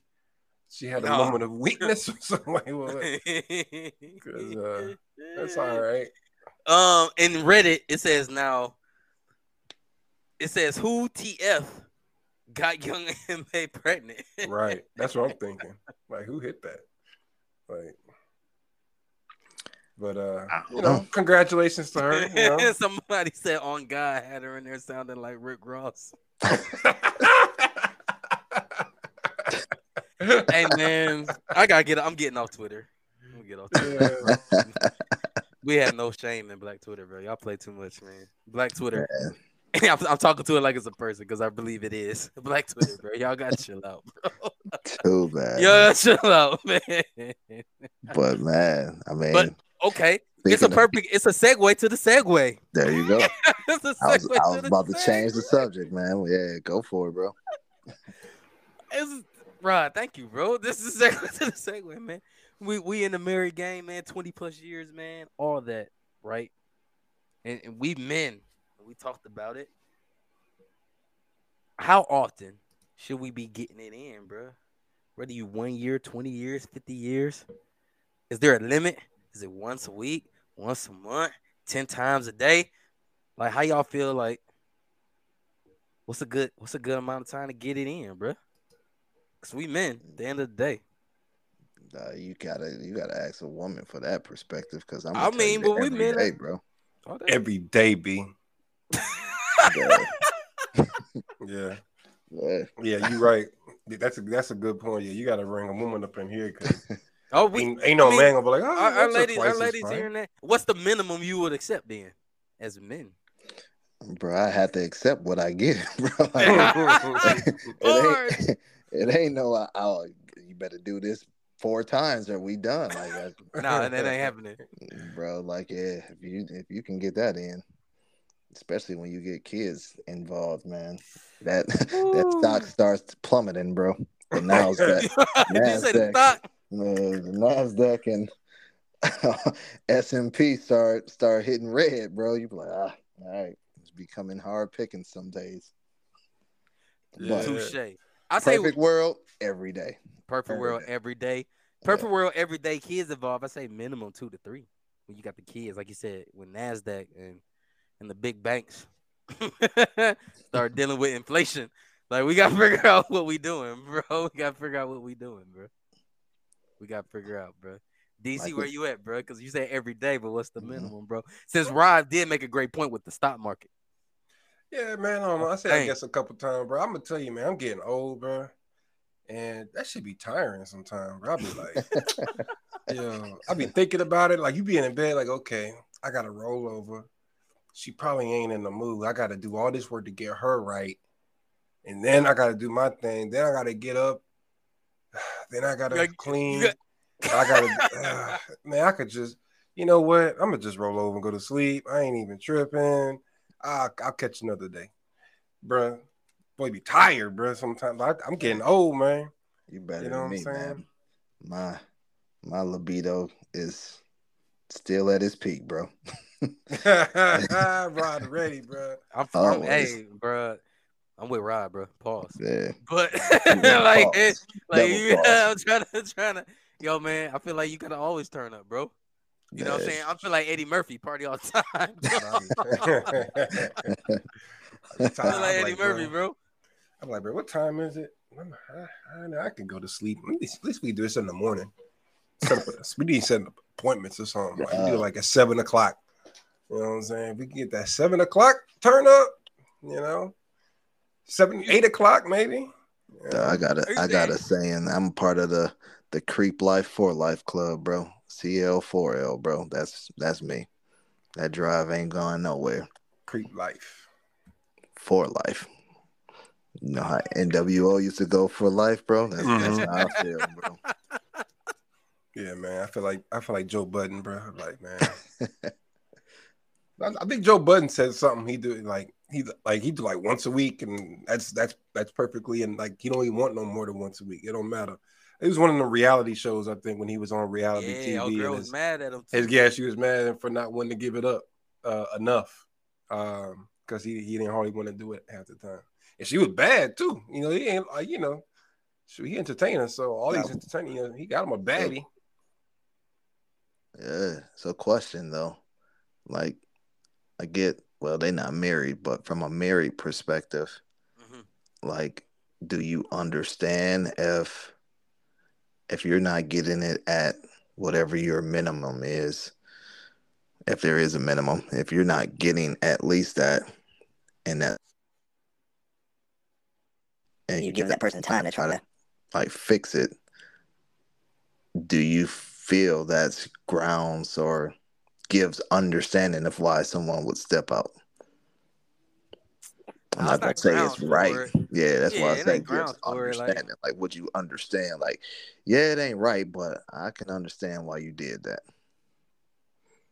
she had a No. moment of weakness or [LAUGHS] something like what? uh, That's all [LAUGHS] right. Um, in Reddit, it says now. It says who TF got young [LAUGHS] MA pregnant. Right. That's what I'm thinking. Like who hit that? Like but uh you know, know. congratulations to her. You know? Somebody said on God had her in there sounding like Rick Ross. Hey man, I gotta get. I'm getting off Twitter. I'm get off Twitter. We have no shame in Black Twitter, bro. Y'all play too much, man. Black Twitter. [LAUGHS] I'm, I'm talking to it like it's a person because I believe it is. [LAUGHS] Black Twitter, bro. Y'all gotta chill out, bro. Too bad. Y'all chill out, [LAUGHS] man. But man, I mean, But- Okay, it's a speaking of- perfect. It's a segue to the segue. there you go. it's a I was, segue I was the about to change the subject, man. Yeah, go for it, bro. It's, Rod, thank you, bro. This is segue to the segue, man. We we in the married game, man. Twenty plus years, man. All that, right? And, and we men, we talked about it. How often should we be getting it in, bro? Whether you one year, twenty years, fifty years, is there a limit? Is it once a week, once a month, ten times a day? Like, how y'all feel? Like, what's a good what's a good amount of time to get it in, bro? Cause we men, at the end of the day. Uh, you gotta you gotta ask a woman for that perspective because I'm. I mean, you but we every men- day, bro. Every day, B. Yeah, [LAUGHS] Yeah. yeah. Yeah, you're right. That's a that's a good point. Yeah, you gotta bring a woman up in here because [LAUGHS] oh, we ain't, ain't no I mean, man gonna be like, oh, our, our a ladies, our ladies fine." hearing that. What's the minimum you would accept then, as men? bro. I have to accept what I get, [LAUGHS] bro. Like, it ain't it ain't no. uh, Oh, you better do this four times or we done. Like, that, [LAUGHS] Nah, that ain't [LAUGHS] happening. bro. Like, yeah, if you if you can get that in, especially when you get kids involved, man, that [LAUGHS] that stock starts plummeting, bro. The Nasdaq, you said the Nasdaq. stock. the, Nasdaq and S and P start start hitting red, bro. You be like, ah, all right, it's becoming hard picking some days. Yeah. But Touche. I say perfect world every day. perfect every world day. every day. Perfect world every day. Kids involved. I say minimum two to three. When you got the kids, like you said, with Nasdaq and and the big banks [LAUGHS] start dealing with inflation. Like we gotta [LAUGHS] figure out what we doing, bro. [LAUGHS] We gotta figure out what we doing, bro. We gotta figure out, bro. DC, Like where it- you at, bro? Because you say every day, but what's the Mhm. minimum, bro? Since Rod did make a great point with the stock market. Yeah, man. Um, I said I guess a couple times, bro. I'm gonna tell you, man. I'm getting old, bro, and that should be tiring sometimes, bro. I'll be like, [LAUGHS] yo, I'll be thinking about it. Like you being in bed, like, okay, I gotta roll over. She probably ain't in the mood. I gotta do all this work to get her right, and then I gotta do my thing. Then I gotta get up. [SIGHS] Then I gotta clean. got- I gotta, uh, [SIGHS] man. I could just, you know what? I'm gonna just roll over and go to sleep. I ain't even tripping. I'll, I'll catch another day, bruh. Boy, be tired, bruh. Sometimes I, I'm getting old, man. You better You know than what I'm me, saying? man. My my libido is still at its peak, bro. [LAUGHS] Rod ready, [LAUGHS] bruh. I'm, I'm hey, bro. I'm with Rod, bro. Pause. Yeah. But [LAUGHS] like, pause. it, like Double you, pause. I'm trying to, trying to, yo, man. I feel like you gotta always turn up, bro. You know what I'm saying? I feel like Eddie Murphy, party all the time. [LAUGHS] [LAUGHS] I I'm feel like like, Eddie Murphy, bro. I'm like, bro, what time is it? I'm, I, I, know I can go to sleep. At least, at least we do this in the morning. [LAUGHS] We need to set appointments or something. Like, we do like at seven o'clock. You know what I'm saying? We can get that seven o'clock turn up. You know, seven, eight o'clock maybe. You Dog, I got Are a I got a saying- saying. I'm part of the the Creep Life for Life Club, bro. CL4L, bro. That's that's me. That drive ain't going nowhere. Creep life. For life. You know how NWO used to go for life, bro. That's, Mhm. that's how I feel, bro. [LAUGHS] Yeah, man. I feel like I feel like Joe Budden, bro. I'm like, man. I, I think Joe Budden said something. He do like he like he do like once a week, and that's that's that's perfectly. And like he don't even want no more than once a week. It don't matter. It was one of the reality shows I think when he was on reality Yeah, old TV. girl and was mad at him. his too. yeah, she was mad for not wanting to give it up uh, enough, um, because he he didn't hardly want to do it half the time, and she was bad too. You know, he ain't like you know, so he entertainer. So all these Yeah. entertainers, you know, he got him a baddie. Yeah. So question though, like I get well, they're not married, but from a married perspective, Mhm. like do you understand if if you're not getting it at whatever your minimum is if there is a minimum if you're not getting at least that and that and you give that person time to try to like fix it do you feel that's grounds or gives understanding of why someone would step out I'm not gonna say it's right. it. Yeah, that's why I Yeah, say grounds for it, like- understanding. Like, would you understand? Like, yeah, it ain't right, but I can understand why you did that.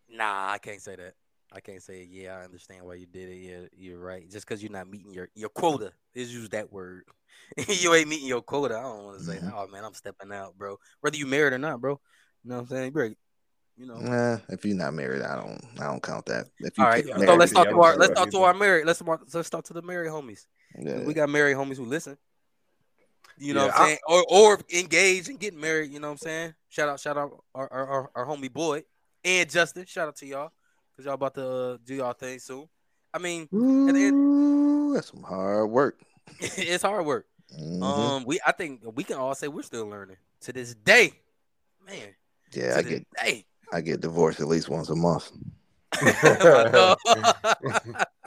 Nah, I can't say that. I can't say yeah. I understand why you did it. Yeah, you're right. Just because you're not meeting your your quota, let's use that word. [LAUGHS] you ain't meeting your quota. I don't want to say, Mhm. oh man, I'm stepping out, bro. Whether you married or not, bro. You know what I'm saying? Great. You know. Nah, if you're not married, I don't, I don't count that. If you All right, so married, let's talk to our let's talk to our married let's let's talk to the married homies. yeah. We got married homies who listen. You know Yeah, what I'm saying? Or or engage and getting married, you know what I'm saying? Shout out, shout out our our, our, our homie boy and Justin. Shout out to y'all. Cause y'all about to uh, do y'all thing soon. I mean, the end, that's some hard work. [LAUGHS] it's hard work. Mhm. Um, we I think we can all say we're still learning to this day. Man, yeah, I get, day. I get divorced at least once a month. [LAUGHS]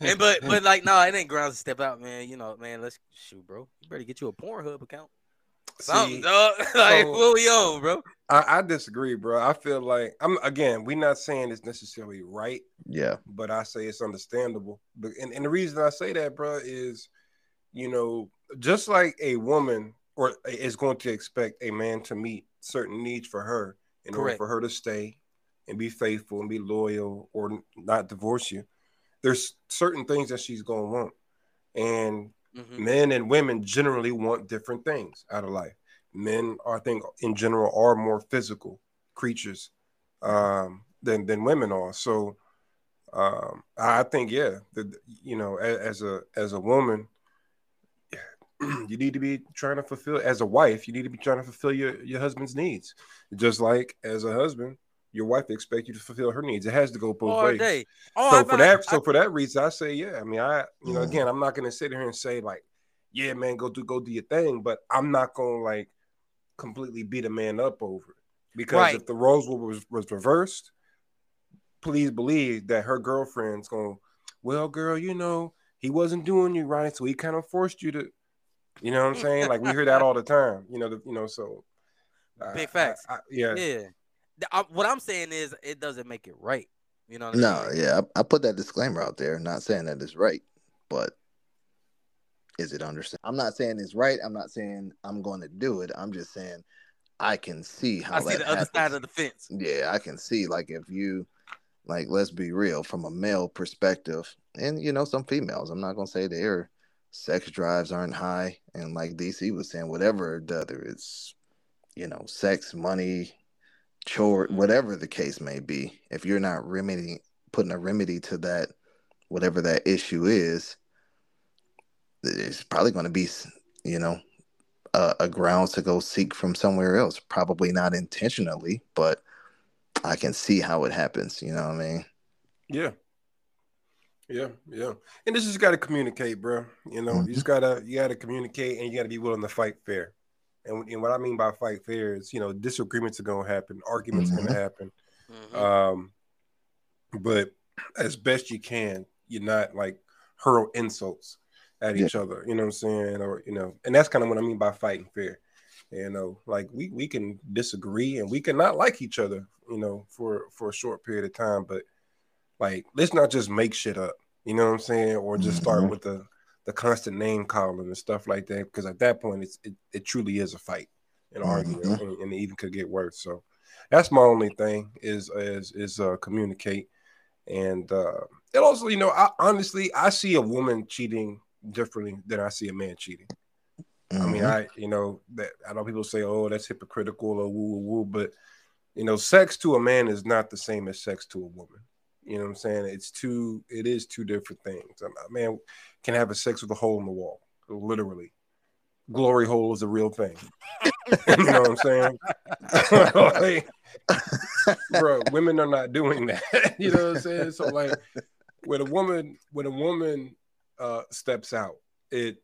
And but but like no, it ain't grounds to step out, man. You know, man, let's shoot, bro. You better get you a Pornhub account. Something, See, dog. [LAUGHS] like so- what we on, bro? I, I disagree, bro. I feel like I'm again. We're not saying it's necessarily right, Yeah, but I say it's understandable. But and, and the reason I say that, bro, is you know just like a woman or is going to expect a man to meet certain needs for her in Correct. order for her to stay and be faithful and be loyal or not divorce you. There's certain things that she's going to want, and Mhm. men and women generally want different things out of life. Men, I think, in general, are more physical creatures um, than than women are. So, um, I think, yeah, that you know, as, as a as a woman, [CLEARS THROAT] you need to be trying to fulfill. As a wife, you need to be trying to fulfill your your husband's needs, just like as a husband, your wife expects you to fulfill her needs. It has to go both All ways day. Oh, so I- for I- that, I- so for that reason, I say, yeah. I mean, I, you know, again, I'm not gonna sit here and say like, yeah, man, go do go do your thing, but I'm not gonna like completely beat a man up over it because Right. if the roles was was reversed, please believe that her girlfriend's going, well, girl, you know, he wasn't doing you right, so he kind of forced you to, you know what I'm [LAUGHS] saying? like we hear that all the time, you know, the, you know, so I- Big I- facts. I- yeah. yeah. I- uh, what I'm saying is, it doesn't make it right. You know what I no, mean? yeah, I, I put that disclaimer out there. Not saying that it's right, but is it understand? I'm not saying it's right. I'm not saying I'm going to do it. I'm just saying I can see how I see that the other side of the fence. Yeah, I can see like if you like let's be real from a male perspective and you know some females I'm not going to say their sex drives aren't high and like DC was saying whatever the other it's you know sex money chore whatever the case may be if you're not remedy putting a remedy to that whatever that issue is it's probably going to be you know a, a grounds to go seek from somewhere else probably not intentionally but I can see how it happens. You know what I mean? Yeah. Yeah, yeah. And this just got to communicate, bro. You know, Mhm. you just gotta you gotta communicate, and you gotta be willing to fight fair. And, and what I mean by fight fair is, you know, disagreements are gonna happen, arguments are Mhm. gonna happen. Mhm. Um, but as best you can, you're not like hurl insults at Yeah. each other. You know what I'm saying? Or you know, and that's kind of what I mean by fighting fair. You know, like we we can disagree and we can not like each other. You know, for for a short period of time, but like let's not just make shit up. You know what I'm saying? Or just start Mhm. with the the constant name calling and stuff like that. Because at that point, it's it, it truly is a fight, an argument, Mhm. and, and it even could get worse. So that's my only thing is is is uh, communicate, and uh, it also you know I honestly I see a woman cheating differently than I see a man cheating. I mean Mhm. I you know that I know people say oh that's hypocritical or woo woo woo, but you know sex to a man is not the same as sex to a woman. You know what I'm saying? It's two. It is two different things. A man can have a sex with a hole in the wall, literally. Glory hole is a real thing. [LAUGHS] you know what I'm saying? [LAUGHS] like, bro, women are not doing that. [LAUGHS] you know what I'm saying? So like, when a woman, when a woman uh steps out, it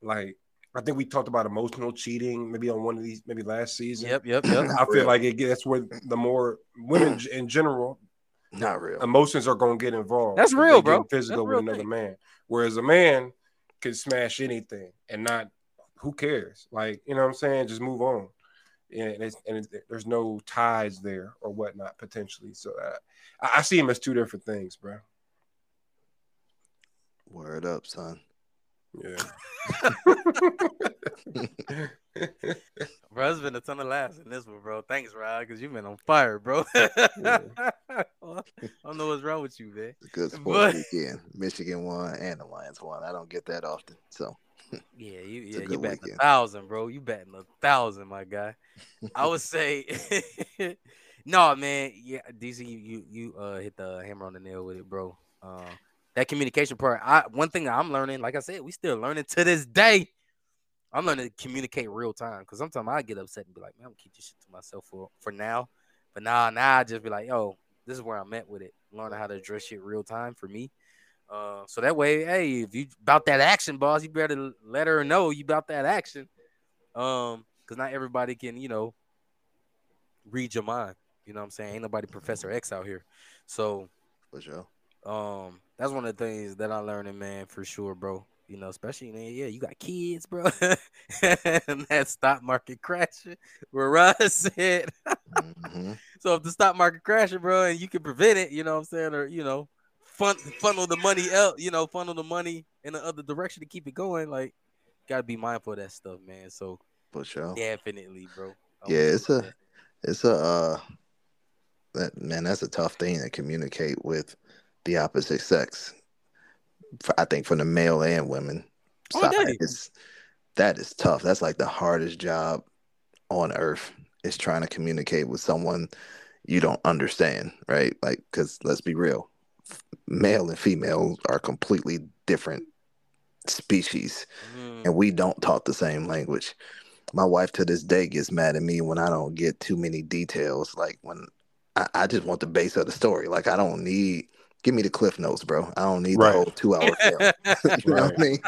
like I think we talked about emotional cheating maybe on one of these, maybe last season. Yep, yep, yep. I feel like it gets where the more women in general Not real. emotions are going to get involved. That's real, bro. Physical That's with real another thing. man, whereas a man can smash anything and not. Who cares? Like you know what I'm saying? Just move on. And, it's, and it's, there's no ties there or whatnot potentially. So uh, I, I see him as two different things, bro. Word up, son. Yeah. [LAUGHS] Bro, it's been a ton of laughs in this one, bro. Thanks, Rod, because you've been on fire, bro. Yeah. [LAUGHS] I don't know what's wrong with you, man. It's a good sports But- weekend. Michigan won and the Lions won. I don't get that often. So [LAUGHS] Yeah, you a yeah, you good betting a thousand, bro. You betting a thousand, my guy. I would say no, man. Yeah, DC, you you you uh hit the hammer on the nail with it, bro. Uh, that communication part. I one thing I'm learning, like I said, we still learning to this day. I'm learning to communicate real time because sometimes I get upset and be like, man, I'm gonna keep this shit to myself for for now. But now, now I just be like, yo, this is where I'm at with it. Learning how to address shit real time for me. Uh, so that way, hey, if you about that action, boss, you better let her know you about that action. Um, because not everybody can, you know, read your mind. You know what I'm saying? Ain't nobody Professor X out here. So for sure. Um, that's one of the things that I'm learning, man, for sure, bro. You know, especially man, yeah, you got kids, bro. [LAUGHS] and that stock market crashing, where Russ [LAUGHS] said. hmm So if the stock market crashing, bro, and you can prevent it, you know what I'm saying, or you know, fun funnel the money out, you know, funnel the money in the other direction to keep it going. Like, gotta be mindful of that stuff, man. So For sure. definitely, bro. I Yeah, it's a- that. It's a uh that man, that's a tough thing to communicate with the opposite sex. I think from the male and women Oh, side, it's that is tough. That's like the hardest job on earth is trying to communicate with someone you don't understand, right? Like, because let's be real, male and female are completely different species Mhm. and we don't talk the same language. My wife to this day gets mad at me when I don't get too many details. Like when I, I just want the base of the story. Like I don't need give me the cliff notes, bro. I don't need Right. the whole two hour film. [LAUGHS] you know what I Right. mean?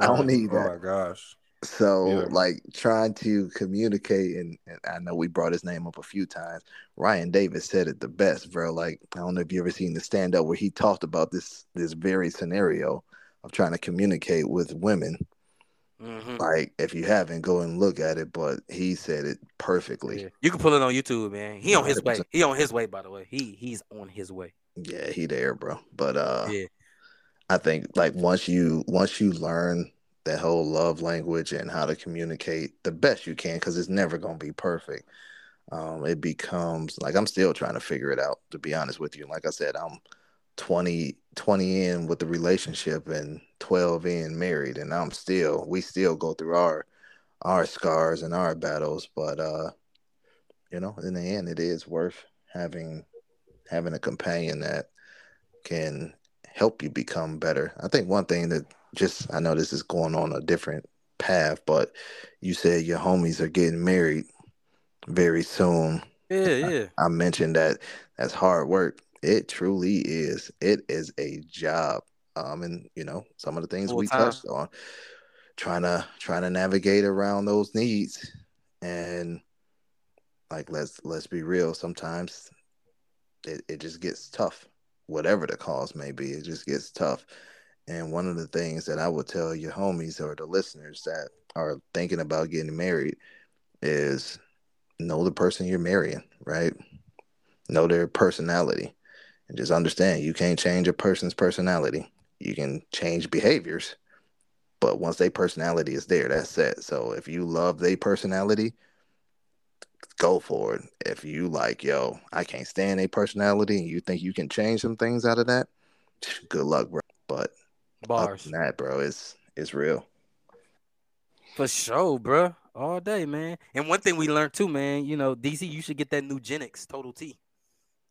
I don't need that. Oh my gosh. So Yeah. like trying to communicate and, and I know we brought his name up a few times. Ryan Davis said it the best, bro. Like I don't know if you ever seen the stand up where he talked about this this very scenario of trying to communicate with women Mhm. like if you haven't, go and look at it. But he said it perfectly. Yeah. You can pull it on YouTube, man. He on his way. 100%. He on his way, by the way. He he's on his way. Yeah, he there, bro. But uh, Yeah. I think like once you once you learn that whole love language and how to communicate the best you can, because it's never gonna be perfect. Um, it becomes like I'm still trying to figure it out. To be honest with you, like I said, I'm 20, 20 in with the relationship and 12 in married, and I'm still we still go through our our scars and our battles. But uh, you know, in the end, it is worth having having a companion that can help you become better. I think one thing that just I know this is going on a different path, but you said your homies are getting married very soon. Yeah, yeah. I mentioned that that's hard work. It truly is. It is a job. Um, and you know, some of the things Full we time. touched on, trying to trying to navigate around those needs. And like let's let's be real, sometimes it, it just gets tough. Whatever the cause may be, it just gets tough. And one of the things that I would tell your homies or the listeners that are thinking about getting married is know the person you're marrying, right? Know their personality. And just understand you can't change a person's personality. You can change behaviors, but once their personality is there, that's it. So if you love their personality, go for it. If you like, yo, I can't stand a personality and you think you can change some things out of that, [LAUGHS] good luck, bro. But Bars. that, bro, it's it's real. For sure, bro. All day, man. And one thing we learned too, man, you know, DC, you should get that Nugenix Total T.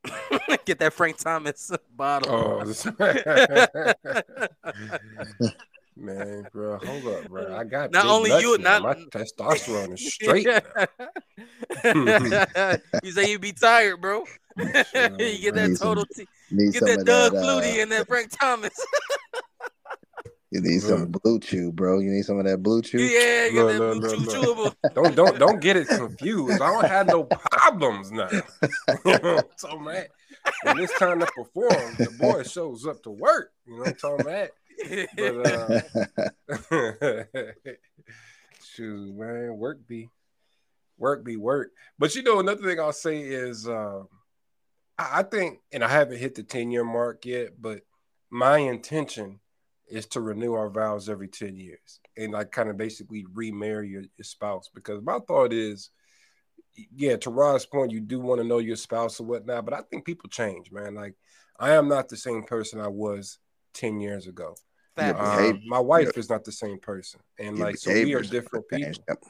[LAUGHS] get that Frank Thomas bottle. Oh, this- [LAUGHS] [LAUGHS] man, bro, hold up, bro. I got Not big only nuts you, now. not- my testosterone is straight. now. you say you'd be tired, bro. you get that Total T. Get that Doug that. Flutie uh, and that Frank Thomas. You need some BlueChew, bro. You need some of that BlueChew. yeah, get No, that no, blue no, chew no. chewable. Don't don't don't get it [LAUGHS] confused. I don't have no problems now. [LAUGHS] [LAUGHS] so man, when it's time to perform, the boy shows up to work. You know what I'm talking about? But uh shoot, man, work be work be work. But you know, another thing I'll say is uh, I, I think, and I haven't hit the 10 year mark yet, but my intention is to renew our vows every 10 years and like kind of basically remarry your, your spouse because my thought is yeah to Rod's point you do want to know your spouse or whatnot but i think people change man like i am not the same person i was 10 years ago um, my wife is not the same person and Your like so we are different people. Yep.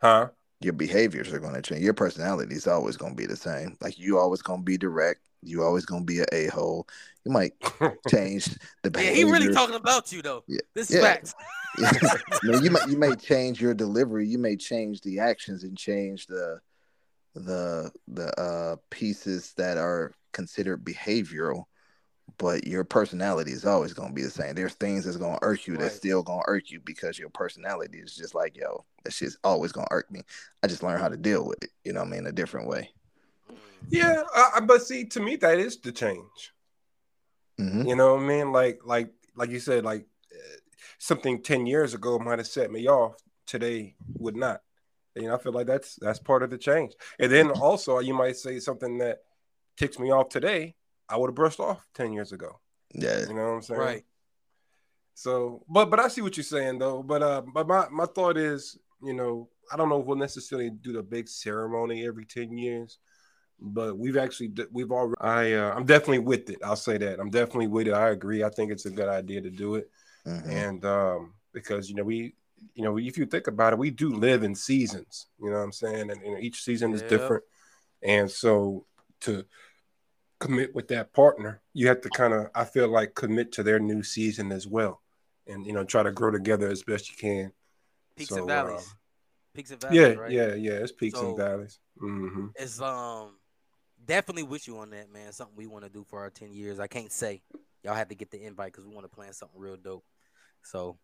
huh Your behaviors are going to change. Your personality is always going to be the same. Like you always going to be direct. You always going to be an a hole. You might [LAUGHS] change the behavior. Yeah, he really talking about you though. Yeah. This is Yeah. facts. [LAUGHS] I mean, you may you may change your delivery. You may change the actions and change the the the uh pieces that are considered behavioral but your personality is always going to be the same there's things that's going to irk you that's still going to irk you because your personality is just like yo that shit's always going to irk me i just learned how to deal with it you know what i mean a different way yeah uh, but see to me that is the change hmm You know what I mean? Like like like you said, like uh, something ten years ago might have set me off. Today would not. You know, I feel like that's that's part of the change. And then also you might say something that ticks me off today. I would have brushed off ten years ago. yeah You know what I'm saying? Right. So, but but I see what you're saying though. But uh, but my my thought is, you know, I don't know if we'll necessarily do the big ceremony every ten years, but we've actually we've already. I uh, I'm definitely with it. I'll say that I'm definitely with it. I agree. I think it's a good idea to do it, Mhm. and um, because you know we. You know, if you think about it, we do live in seasons. You know what I'm saying, and, and each season is Yeah. different. And so, to commit with that partner, you have to kind of, I feel like, commit to their new season as well, and you know, try to grow together as best you can. Peaks So, and valleys. um, Peaks and valleys. yeah, right? yeah, yeah. It's peaks So- and valleys. hmm It's um definitely with you on that, man. Something we want to do for our 10 years. I can't say. Y'all have to get the invite because we want to plan something real dope. So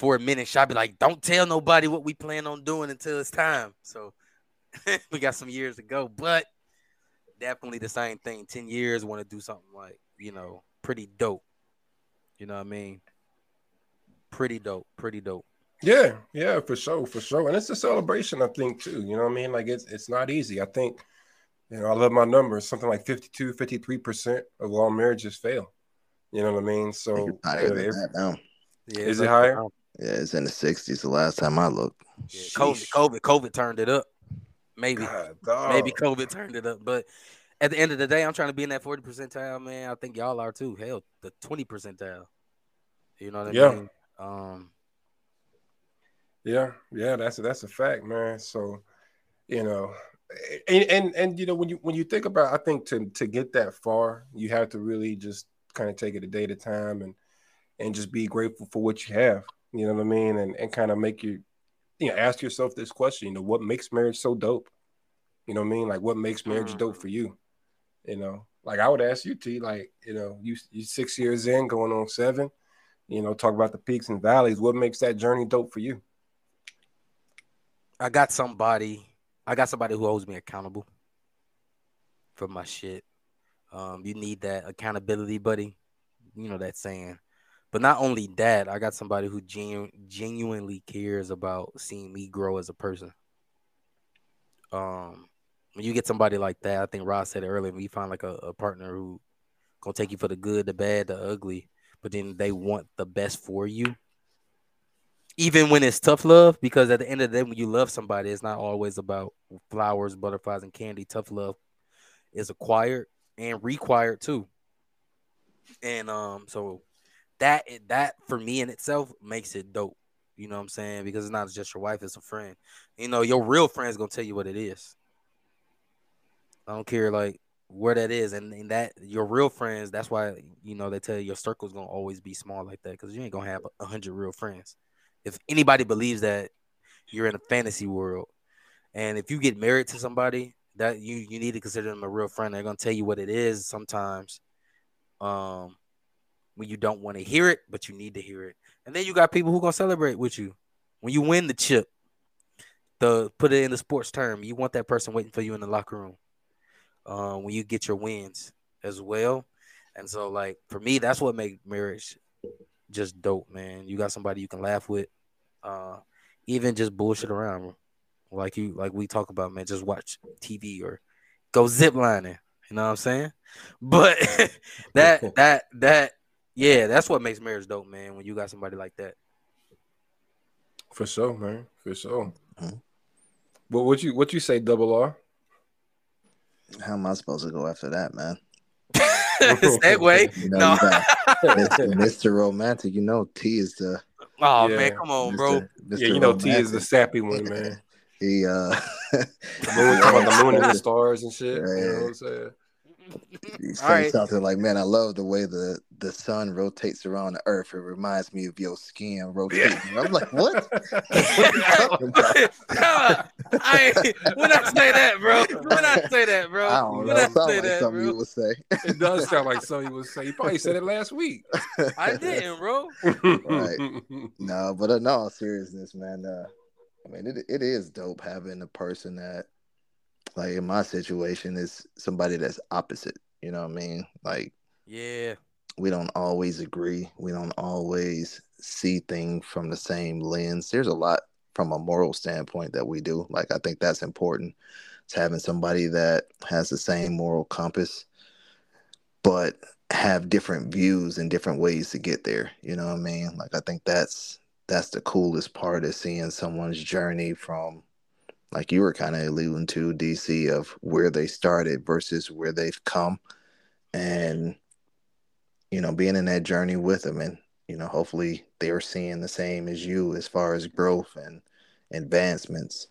for a minute, Shy be like, don't tell nobody what we plan on doing until it's time. So [LAUGHS] we got some years to go, but definitely the same thing. 10 years, want to do something like, you know, pretty dope. You know what I mean? Pretty dope. Pretty dope. Yeah, yeah, for sure, for sure. And it's a celebration, I think, too. You know what I mean? Like it's it's not easy. I think, you know, I love my numbers. Something like 52, 53% of all marriages fail. You know what I mean? So it's higher you than that now. Yeah, Is it higher? Yeah, it's in the 60s the last time I looked. Yeah, COVID. COVID, COVID turned it up. Maybe. God. Maybe COVID turned it up. But at the end of the day, I'm trying to be in that 40 percentile, man. I think y'all are too. Hell, the 20 percentile. You know what I Yeah. mean? Um, Yeah, yeah, that's that's a fact, man. So, you know, and, and and you know when you when you think about, I think to to get that far, you have to really just kind of take it a day at a time and and just be grateful for what you have. You know what I mean? And and kind of make you, you know, ask yourself this question. You know, what makes marriage so dope? You know what I mean? Like what makes marriage Mm. dope for you? You know, like I would ask you, T, like, you know, you you six years in, going on seven, you know, talk about the peaks and valleys. What makes that journey dope for you? I got somebody. I got somebody who holds me accountable for my shit. Um, you need that accountability, buddy. You know that saying. But not only that, I got somebody who genu- genuinely cares about seeing me grow as a person. Um, when you get somebody like that, I think Ross said it earlier. When you find like a, a partner who gonna take you for the good, the bad, the ugly, but then they want the best for you, even when it's tough love, because at the end of the day, when you love somebody, it's not always about flowers, butterflies, and candy. Tough love is acquired and required too. And um, so that that for me in itself makes it dope. You know what I'm saying? Because it's not just your wife, it's a friend. You know, your real friend's gonna tell you what it is. I don't care like where that is, and, and that your real friends. That's why you know they tell you your circle's gonna always be small like that because you ain't gonna have a hundred real friends. If anybody believes that, you're in a fantasy world, and if you get married to somebody, that you you need to consider them a real friend. They're gonna tell you what it is sometimes, um, when you don't want to hear it, but you need to hear it. And then you got people who gonna celebrate with you when you win the chip. The put it in the sports term, you want that person waiting for you in the locker room. Um, when you get your wins as well, and so like for me, that's what make marriage just dope, man. You got somebody you can laugh with, uh, even just bullshit around, like you like we talk about, man. Just watch TV or go ziplining. You know what I'm saying? [LAUGHS] But [LAUGHS] that [LAUGHS] that that yeah, that's what makes marriage dope, man. When you got somebody like that. For sure, man. For sure. Mhm. But what you what you say, double R? How am I supposed to go after that, man? Segue. You know, No. Mr. Mr. Romantic. You know, T is the oh Yeah. man, come on, Mr. bro. Mr. Yeah, you know T is the sappy one, man. [LAUGHS] He uh, The moon, [LAUGHS] talking about the moon and the [LAUGHS] stars and shit. You know what I'm saying? He said right. something like, "Man, I love the way the the sun rotates around the earth. It reminds me of your skin rotating." I'm like, "What?" [LAUGHS] [LAUGHS] I ain't- when I say that, bro. When I say that, bro. I don't when know. I It sounds say like that, something bro. you would say. It does sound like something you would say. You probably said it last week. I didn't, bro. Right. No, but in all seriousness, man, uh, I mean, it it is dope having a person that, like in my situation, is somebody that's opposite. You know what I mean? Like Yeah. we don't always agree. We don't always see things from the same lens. There's a lot from a moral standpoint that we do. Like I think that's important. It's having somebody that has the same moral compass, but have different views and different ways to get there. You know what I mean? Like I think that's that's the coolest part of seeing someone's journey from like you were kind of alluding to DC of where they started versus where they've come and you know being in that journey with them and you know hopefully they're seeing the same as you as far as growth and advancements.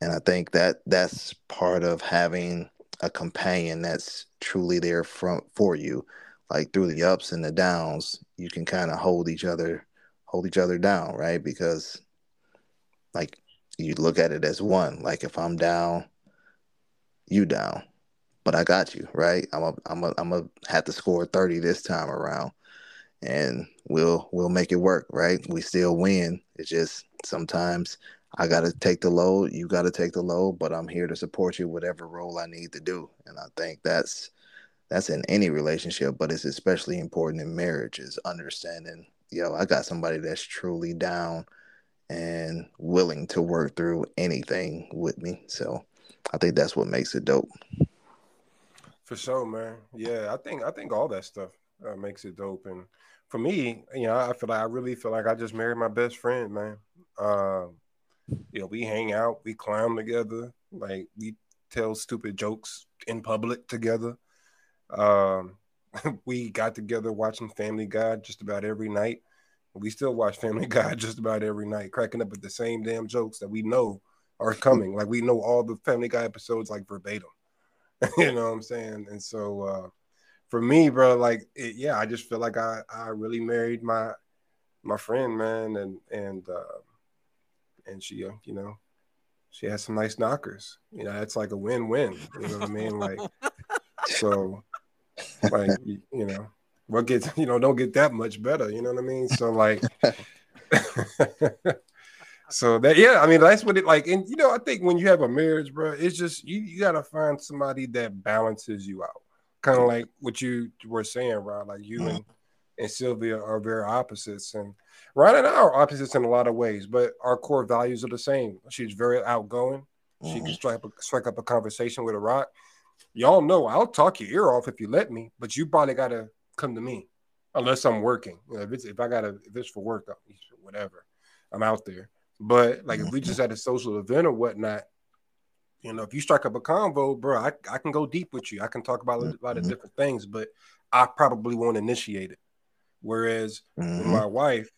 And i think that that's part of having a companion that's truly there from for you. Like through the ups and the downs you can kind of hold each other hold each other down right? Because like you look at it as one like if i'm down you down but I got you, right? I'm a, I'm a, I'm a have to score 30 this time around, and we'll we'll make it work, right? We still win. It's just sometimes I got to take the load, you got to take the load, but I'm here to support you whatever role I need to do, and I think that's that's in any relationship, but it's especially important in marriage is understanding. Yo, I got somebody that's truly down and willing to work through anything with me. So I think that's what makes it dope. For sure, man. Yeah, I think I think all that stuff uh, makes it dope. And for me, you know, I feel like I really feel like I just married my best friend, man. Um, you know, we hang out, we clown together, like we tell stupid jokes in public together. Um, [LAUGHS] we got together watching Family Guy just about every night. We still watch Family [LAUGHS] Guy just about every night, cracking up at the same damn jokes that we know are coming. Like we know all the Family Guy episodes like verbatim. [LAUGHS] you know what I'm saying? And so uh for me, bro, like it, yeah, I just feel like I I really married my my friend, man, and and uh and she uh, you know she has some nice knockers. You know, that's like a win-win. You know what I mean? Like, [LAUGHS] so, like, you, you know, what gets [LAUGHS] you know don't get that much better. You know what I mean? So like. [LAUGHS] [LAUGHS] so that yeah, I mean that's what it like, and you know I think when you have a marriage, bro, it's just you you gotta find somebody that balances you out, kind of like what you were saying, Rod. Like you mm-hmm. and and Sylvia are very opposites, and Ryan and I are opposites in a lot of ways, but our core values are the same. She's very outgoing. She can mm-hmm. strike strike up a conversation with a rock. Y'all know I'll talk your ear off if you let me, but you probably gotta come to me unless I'm working. You know, if it's if I gotta if it's for work, whatever, I'm out there. But like if we just at a social event or whatnot, you know, if you strike up a convo, bro, I, I can go deep with you. I can talk about a lot of mm-hmm. different things, but I probably won't initiate it. Whereas mm-hmm. my wife,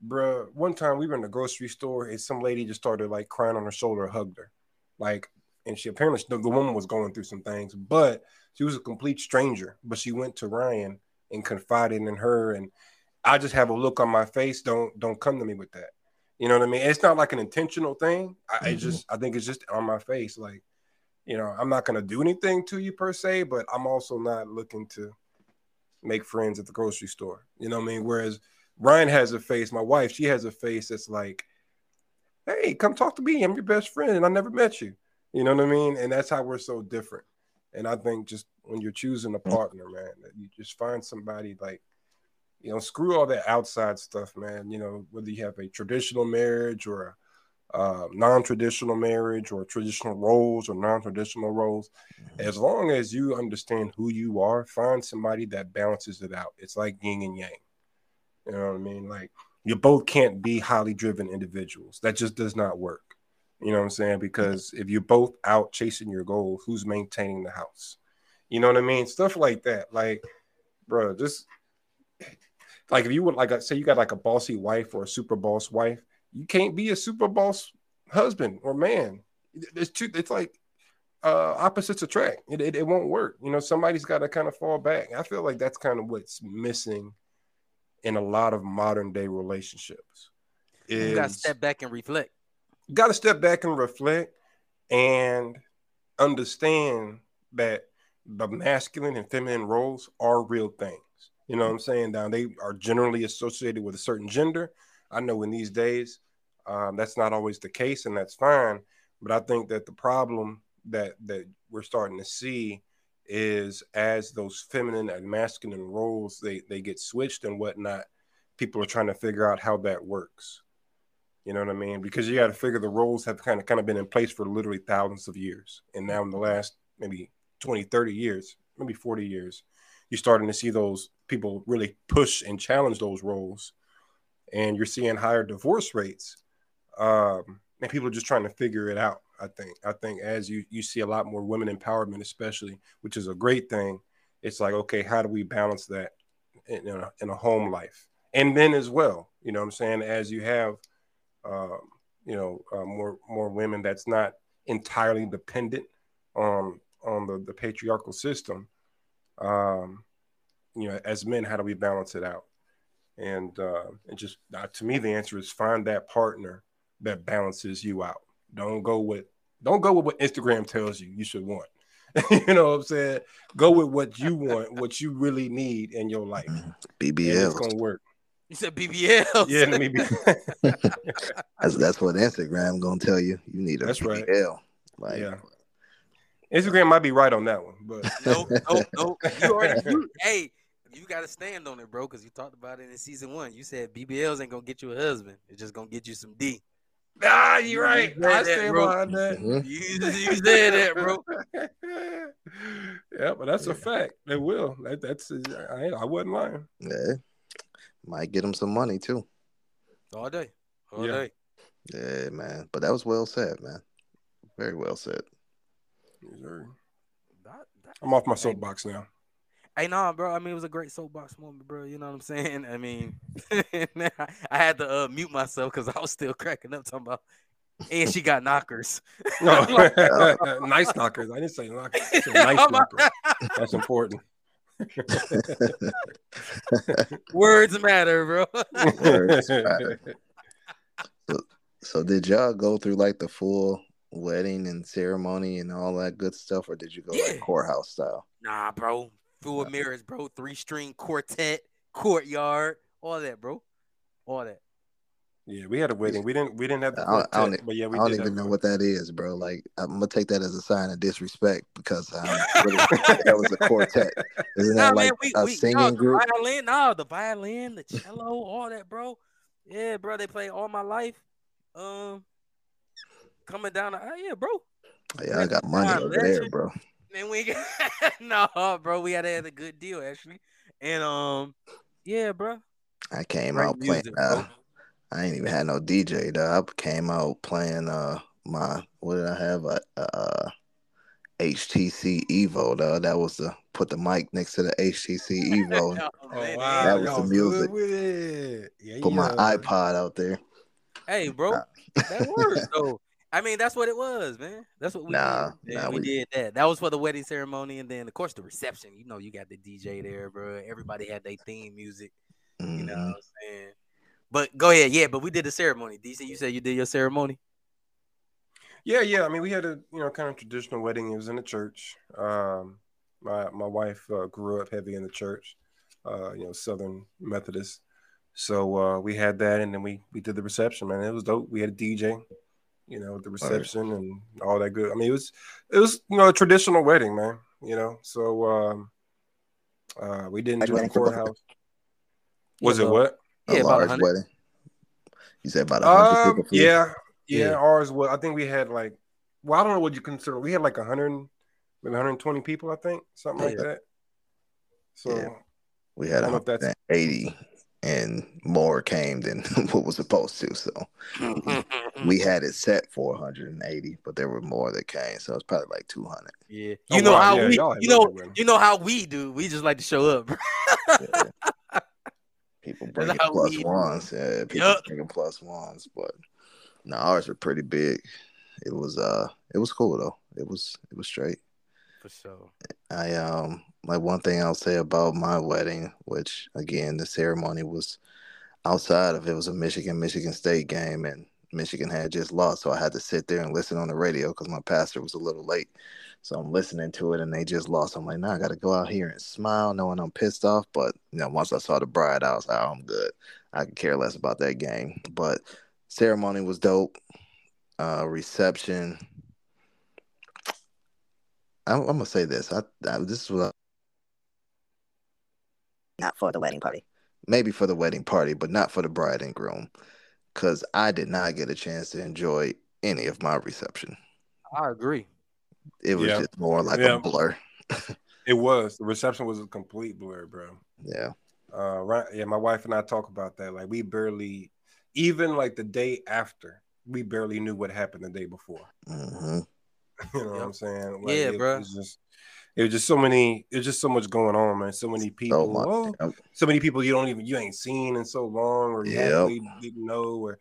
bro, one time we were in the grocery store and some lady just started like crying on her shoulder, hugged her, like, and she apparently the, the woman was going through some things, but she was a complete stranger. But she went to Ryan and confided in her, and I just have a look on my face. Don't don't come to me with that. You know what I mean? It's not like an intentional thing. I mm-hmm. just I think it's just on my face. Like, you know, I'm not gonna do anything to you per se, but I'm also not looking to make friends at the grocery store. You know what I mean? Whereas Ryan has a face, my wife, she has a face that's like, hey, come talk to me. I'm your best friend, and I never met you. You know what I mean? And that's how we're so different. And I think just when you're choosing a partner, man, you just find somebody like you know, screw all that outside stuff, man. You know, whether you have a traditional marriage or a uh, non-traditional marriage or traditional roles or non-traditional roles, mm-hmm. as long as you understand who you are, find somebody that balances it out. It's like yin and yang. You know what I mean? Like you both can't be highly driven individuals. That just does not work. You know what I'm saying? Because if you're both out chasing your goals, who's maintaining the house? You know what I mean? Stuff like that. Like, bro, just like if you would like say you got like a bossy wife or a super boss wife, you can't be a super boss husband or man. It's too. It's like uh, opposites attract. It, it, it won't work. You know, somebody's got to kind of fall back. I feel like that's kind of what's missing in a lot of modern day relationships. Is, you got to step back and reflect. Got to step back and reflect and understand that the masculine and feminine roles are real things. You know what I'm saying? Now they are generally associated with a certain gender. I know in these days um, that's not always the case, and that's fine. But I think that the problem that that we're starting to see is as those feminine and masculine roles they they get switched and whatnot, people are trying to figure out how that works. You know what I mean? Because you got to figure the roles have kind of kind of been in place for literally thousands of years, and now in the last maybe 20, 30 years, maybe 40 years, you're starting to see those people really push and challenge those roles, and you're seeing higher divorce rates. Um, and people are just trying to figure it out. I think. I think as you you see a lot more women empowerment, especially, which is a great thing. It's like, okay, how do we balance that in, in, a, in a home life? And then as well, you know, what I'm saying, as you have, um, you know, uh, more more women that's not entirely dependent on on the, the patriarchal system um, you know, as men, how do we balance it out? And uh, and just uh, to me, the answer is find that partner that balances you out. Don't go with don't go with what Instagram tells you you should want. [LAUGHS] you know what I'm saying? Go with what you want, what you really need in your life. BBL. It's gonna work. You said BBL. Yeah, maybe. [LAUGHS] that's that's what Instagram gonna tell you. You need a that's BBL. Right. Like, yeah. Instagram might be right on that one, but [LAUGHS] nope, nope, nope. You already, [LAUGHS] you, hey, you got to stand on it, bro, because you talked about it in season one. You said BBLs ain't gonna get you a husband; it's just gonna get you some D. Ah, you're right. You I stand behind that. Mm-hmm. You, you said that, bro. yeah, but that's yeah. a fact. They will. That, that's I, I wasn't lying. Yeah, might get him some money too. All day, all yeah. day. Yeah, man. But that was well said, man. Very well said. That, that, I'm off my soapbox now. Hey, no, nah, bro. I mean, it was a great soapbox moment, bro. You know what I'm saying? I mean, [LAUGHS] I had to uh, mute myself because I was still cracking up talking about. And she got knockers. no, [LAUGHS] [LAUGHS] nice knockers. I didn't say knockers. Nice knockers. That's important. [LAUGHS] Words matter, bro. [LAUGHS] Words matter. [LAUGHS] So, so, did y'all go through like the full wedding and ceremony and all that good stuff, or did you go Yeah. like courthouse style? Nah, bro. Full Nah. mirrors, bro. Three string quartet, courtyard, all that, bro. All that. Yeah, we had a wedding. We didn't. We didn't have the I don't- I don't quartet, but yeah, we I don't did even know a- what that is, bro. Like I'm gonna take that as a sign of disrespect because um, [LAUGHS] that was a quartet. Isn't Nah, that man, like we, a we singing no, group? violin, no, the violin, the cello, all that, bro. Yeah, bro, they play all my life. Um, coming down, the, oh, yeah, bro. Yeah, I got money Nah, over there, bro. Man, we [LAUGHS] no, bro, we had to have a good deal actually, and um, yeah, bro. I came Great out playing. music, bro. Uh, I ain't even had no DJ though. I came out playing uh my what did I have a uh, HTC Evo though. That was the put the mic next to the HTC Evo. [LAUGHS] Oh, Oh man, wow, That was y'all the music. good with it. Yeah, put my yeah. iPod out there. Hey, bro, that works [LAUGHS] though. I mean, that's what it was, man. That's what we Nah, did. nah, we, we- did that. That was for the wedding ceremony, and then of course the reception. You know, you got the DJ there, bro. Everybody had their theme music. You know Mhm. what I'm saying? But go ahead, yeah. But we did the ceremony. DC, you said you did your ceremony. Yeah, yeah. I mean, we had a you know kind of traditional wedding. It was in the church. Um, my my wife uh, grew up heavy in the church, uh, you know, Southern Methodist. So uh, we had that, and then we we did the reception. Man, it was dope. We had a DJ, you know, at the reception and all that good. I mean, it was it was you know a traditional wedding, man. You know, so um, uh, we didn't Like do the wedding for both of courthouse. Was Yeah, it what? A Yeah, about large 100. wedding. You said about a hundred Um, people. yeah, yeah, Yeah. Ours was. I think we had like, well, I don't know what you consider. We had like a 100, maybe 120 people. I think something like that. So Yeah. We had I don't know if that's- 180 and more came than [LAUGHS] what was supposed to. So we [LAUGHS] had it set for 180, but there were more that came. So it's probably like 200. yeah. Oh, You know wow, how yeah, we, y'all had you know, really good wedding. you know how we do. We just like to show up. [LAUGHS] bro. Yeah. People bringing how plus we- ones. Yeah, people Yup. bringing plus ones. But no, ours were pretty big. It was uh it was cool though. It was it was straight. For sure. I um like one thing I'll say about my wedding, which again the ceremony was outside of it was a Michigan Michigan State game and Michigan had just lost, so I had to sit there and listen on the radio because my pastor was a little late. So I'm listening to it and they just lost. I'm like, nah, I got to go out here and smile, knowing I'm pissed off. But you know, once I saw the bride, I was like, oh, I'm good. I could care less about that game. But ceremony was dope. Uh, reception. I'm, I'm gonna say this. I, I this is what I, not for the wedding party. maybe for the wedding party, but not for the bride and groom, because I did not get a chance to enjoy any of my reception. I agree. It was Yeah. just more like Yeah. a blur. [LAUGHS] it was the reception was a complete blur, bro. Yeah, Uh, right? Yeah, my wife and I talk about that. Like we barely, even like the day after, we barely knew what happened the day before. hmm [LAUGHS] You know what I'm saying? Yeah, it, bruh. was just it was just so many. It was just so much going on, man. So many people. so much. oh, Yep. Um, so many people you don't even you ain't seen in so long, or you Yep. actually didn't know, or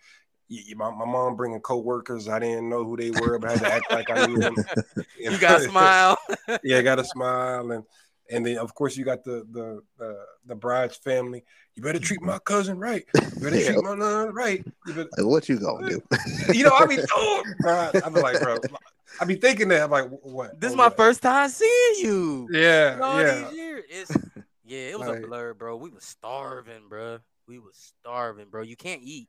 you, you- my, my mom bringing coworkers. I didn't know who they were, but I had to act like I knew them. [LAUGHS] You got to [LAUGHS] smile. yeah, I got to smile, and and then of course you got the the the, the bride's family. You better treat my cousin right. You better Yep. treat [LAUGHS] my nun right. You better, Like, what you gonna do? [LAUGHS] you know, I mean, oh, bro, I be like, bro, I be thinking that. I'm like, what? This is Oh, my yeah. first time seeing you. Yeah, all yeah. these years. It's [LAUGHS] yeah, it was Like- a blur, bro. We was starving, bro. We was starving, bro. You can't eat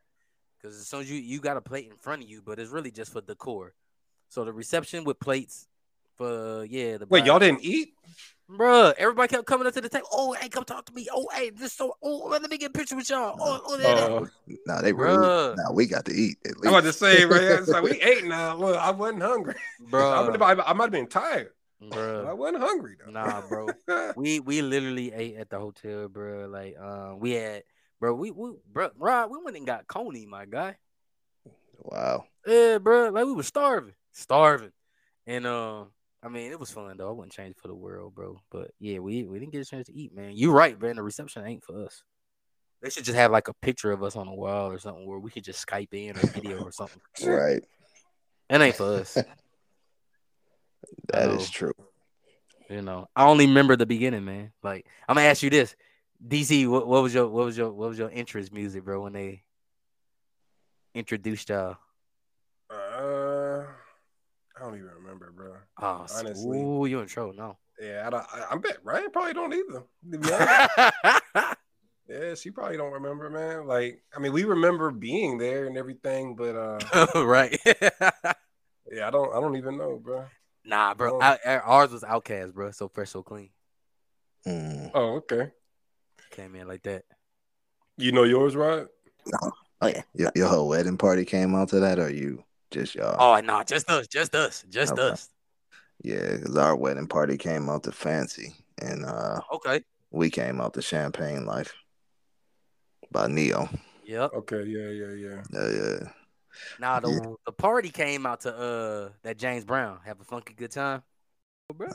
because as soon as you you got a plate in front of you, but it's really just for decor. So the reception with plates for yeah, the Wait, y'all didn't eat? Bruh, everybody kept coming up to the table. Oh, hey, come talk to me. Oh, hey, this so. Oh, let me get a picture with y'all. Oh, oh, that, that. Uh, nah, they were. Bruh. Nah, we got to eat at I'm about to say, right? It's like we [LAUGHS] ate now. Look, I wasn't hungry. [LAUGHS] I, bruh, would I, I might have been tired. bro. I wasn't hungry though. Nah, bro. [LAUGHS] We we literally ate at the hotel, bro. Like, um, we had, bro. We we, bro, Rod, we went and got Coney, my guy. Wow. Yeah, bro. Like we were starving, starving, and um, I mean, it was fun though. I wouldn't change it for the world, bro. But yeah, we we didn't get a chance to eat, man. You're right, man. The reception ain't for us. They should just have like a picture of us on the wall or something where we could just Skype in or video or something. Right. It ain't for us. [LAUGHS] That Oh. is true. You know, I only remember the beginning, man. Like, I'm gonna ask you this, DC. What, what was your what was your what was your interest music, bro? When they introduced y'all, Uh, I don't even remember, bro. Oh, Honestly. ooh, you in trouble no. Yeah, I, don't, I, I bet Ryan probably don't either. To be honest. [LAUGHS] yeah, she probably don't remember, man. Like, I mean, we remember being there and everything, but uh, [LAUGHS] right. [LAUGHS] yeah, I don't, I don't even know, bro. nah, bro. Oh. I- I- ours was OutKast, bro. So fresh, so clean. Mm. Oh, okay. Came in like that. You know yours, right? Oh yeah. Your, your whole wedding party came out to that, or you just y'all? Oh, no, just us, just us, just Okay. us. Yeah, because our wedding party came out to Fancy, and uh, Okay. we came out to Champagne Life by Ne-Yo. Yep. Okay, yeah, yeah, yeah. Yeah, yeah. Now the Yeah. the party came out to uh that James Brown. Have a funky good time. Bro.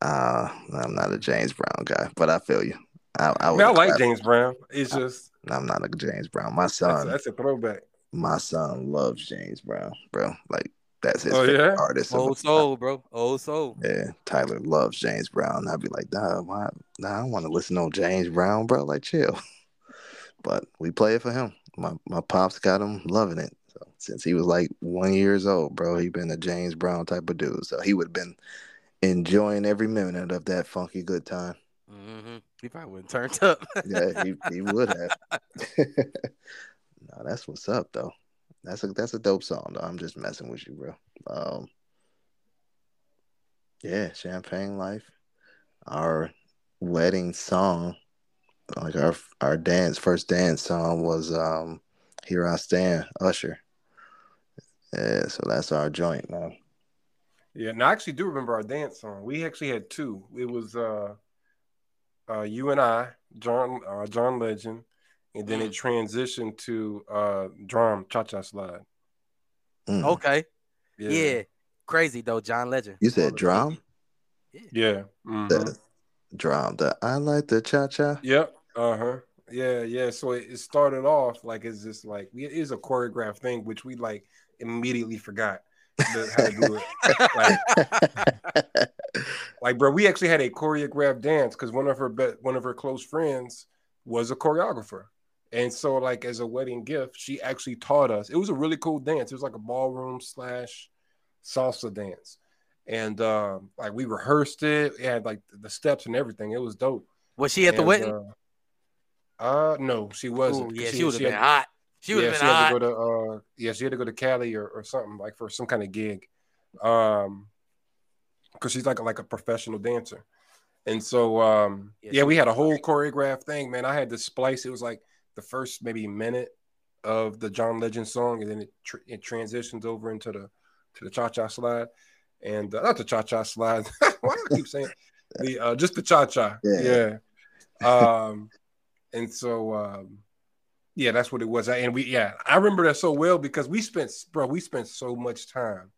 Uh, I'm not a James Brown guy, but I feel you. I, I, I, mean, I would like James Brown. It's just I'm not a James Brown. My that's, son, that's a throwback. My son loves James Brown, bro. Like that's his Oh, favorite yeah? artist. Old soul, bro. Old soul. Yeah, Tyler loves James Brown. I'd be like, nah, why? Nah, I don't want to listen to James Brown, bro. Like, chill. [LAUGHS] But we play it for him. My my pops got him loving it. So since he was like one years old, bro, he been a James Brown type of dude. So he would have been enjoying every minute of that funky good time. Mm-hmm. He probably wouldn't turned up. Yeah, he, he would have. [LAUGHS] [LAUGHS] no, that's what's up though. That's a that's a dope song though. I'm just messing with you, bro. Um, yeah, Champagne Life. Our wedding song, like our our dance first dance song was um Here I Stand, Usher. Yeah, so that's our joint now. Yeah, and I actually do remember our dance song. We actually had two. It was uh uh you and I, John uh John Legend, and then it transitioned to uh drum cha cha slide. Mm. okay. Yeah. Crazy though, John Legend. You said drum? baby. Yeah. mhm. The drum. The I like the cha cha. Yep. Uh huh. Yeah, yeah. So it, it started off like it's just like it is a choreographed thing, which we like immediately forgot how to do it. [LAUGHS] Like, like, bro, we actually had a choreographed dance because one of her be- one of her close friends was a choreographer, and so like as a wedding gift, she actually taught us. It was a really cool dance. It was like a ballroom slash salsa dance, and um, like we rehearsed it. It had like the steps and everything. It was dope. Was she at the wedding? Uh, uh, no, she wasn't. Ooh, yeah, she, would have had- been hot. She would yeah, have she been had to go to uh, yeah, she had to go to Cali or, or something like for some kind of gig, um, because she's like a, like a professional dancer, and so um, Yeah, yeah, we had a whole choreographed thing, man. I had to splice. It was like the first maybe minute of the John Legend song, and then it tr- it transitions over into the to the cha cha slide, and uh, not the cha cha slide. [LAUGHS] Why do I keep saying [LAUGHS] the uh, just the cha cha? Yeah. yeah. Um, and so um, yeah, that's what it was. And we yeah, I remember that so well because we spent bro, we spent so much time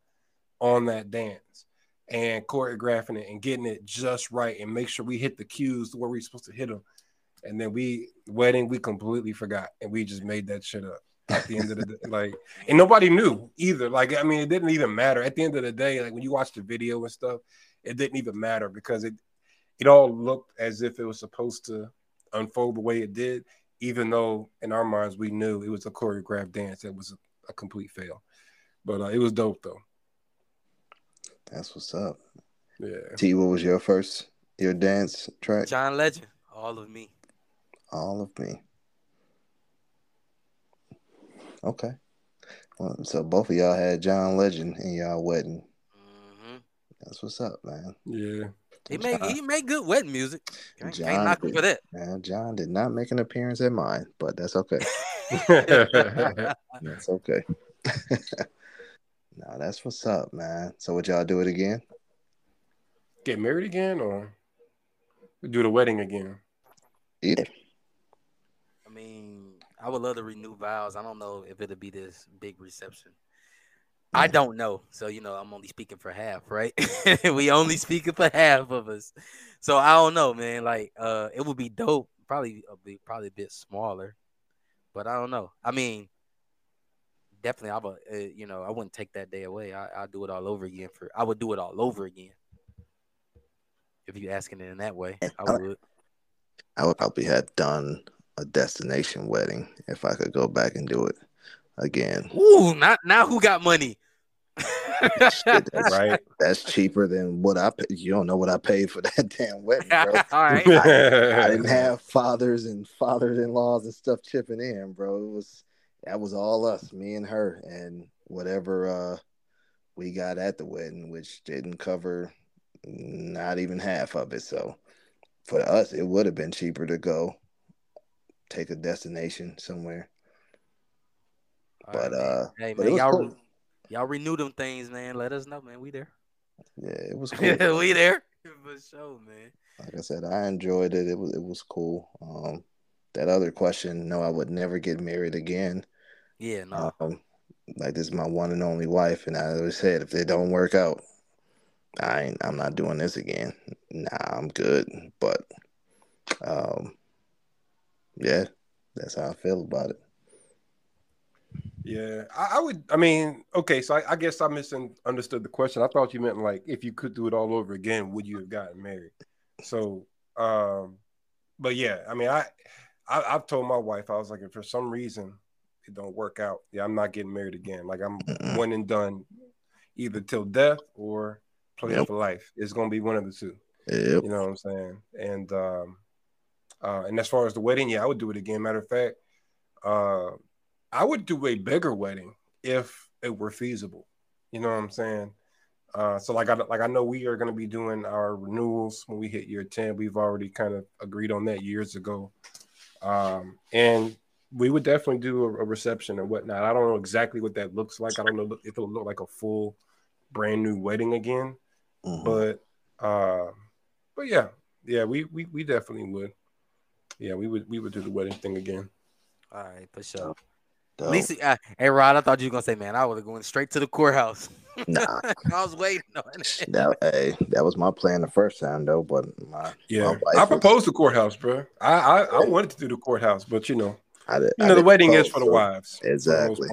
on that dance and choreographing it and getting it just right and make sure we hit the cues where we're supposed to hit them. And then we wedding, we completely forgot and we just made that shit up at the end of the day. [LAUGHS] Like, and nobody knew either. Like, I mean, it didn't even matter at the end of the day. Like when you watch the video and stuff, it didn't even matter because it it all looked as if it was supposed to unfold the way it did, even though in our minds we knew it was a choreographed dance. It was a, a complete fail, but uh, it was dope though. That's what's up. Yeah. T, what was your first your dance track? John Legend. All of me. All of me. Okay. Well, so both of y'all had John Legend in y'all wedding. hmm That's what's up, man. Yeah. He made he made good wedding music. Can't, John can't knock did. for that. Man, John did not make an appearance at mine, but that's okay. [LAUGHS] [LAUGHS] That's okay. [LAUGHS] no, that's what's up, man. So would y'all do it again? Get married again or do the wedding again? Either. I would love to renew vows. I don't know if it'll be this big reception. I Mm. don't know. So, you know, I'm only speaking for half, right? [LAUGHS] we only speaking for half of us. So I don't know, man. Like, uh, it would be dope. Probably a bit, probably a bit smaller, but I don't know. I mean, definitely, I would, uh, you know, I wouldn't take that day away. I, I'll do it all over again. For I would do it all over again. If you're asking it in that way, I would. I would probably have done a destination wedding if I could go back and do it again. Ooh, not now. Who got money? Shit, that's, [LAUGHS] Right. that's cheaper than what I. Pay. You don't know what I paid for that [LAUGHS] damn wedding, bro. [LAUGHS] All right. I didn't have fathers and fathers-in-laws and stuff chipping in, bro. It was that was all us, me and her, and whatever uh we got at the wedding, which didn't cover not even half of it. So for us, it would have been cheaper to go take a destination somewhere. All But right, uh, hey but man, y'all cool. y'all renew them things, man. Let us know, man. We there. yeah, it was [LAUGHS] cool. we there for sure, man. like I said, I enjoyed it. It was it was cool. Um, that other question, no, I would never get married again. Yeah, no. Um, like this is my one and only wife, and I always said if it don't work out, I ain't, I'm not doing this again. Nah, I'm good. But um, yeah, that's how I feel about it. Yeah, I, I would. I mean, okay, so I, I guess I misunderstood the question. I thought you meant like if you could do it all over again, would you have gotten married? So, um, but yeah, I mean, I, I I've told my wife I was like, if for some reason it don't work out, yeah, I'm not getting married again. Like I'm one and done, either till death or play Yep. for life. It's gonna be one of the two. Yep. You know what I'm saying? And um, uh, and as far as the wedding, yeah, I would do it again. Matter of fact, uh, I would do a bigger wedding if it were feasible. You know what I'm saying? Uh, so like I like I know we are going to be doing our renewals when we hit year ten. We've already kind of agreed on that years ago, um, and we would definitely do a, a reception and whatnot. I don't know exactly what that looks like. I don't know if it'll look like a full brand new wedding again Mhm. but uh but yeah yeah we we, we definitely would yeah we would we would do the wedding thing again All right, for sure. Dope. At least, uh, hey Rod, I thought you were gonna say, man, I would have gone straight to the courthouse. nah, [LAUGHS] I was waiting on it. that hey, that was my plan the first time though. But my yeah my wife i was- proposed the courthouse bro I, I i wanted to do the courthouse but you know I did, you I know the didn't wedding is for the so wives for the Exactly.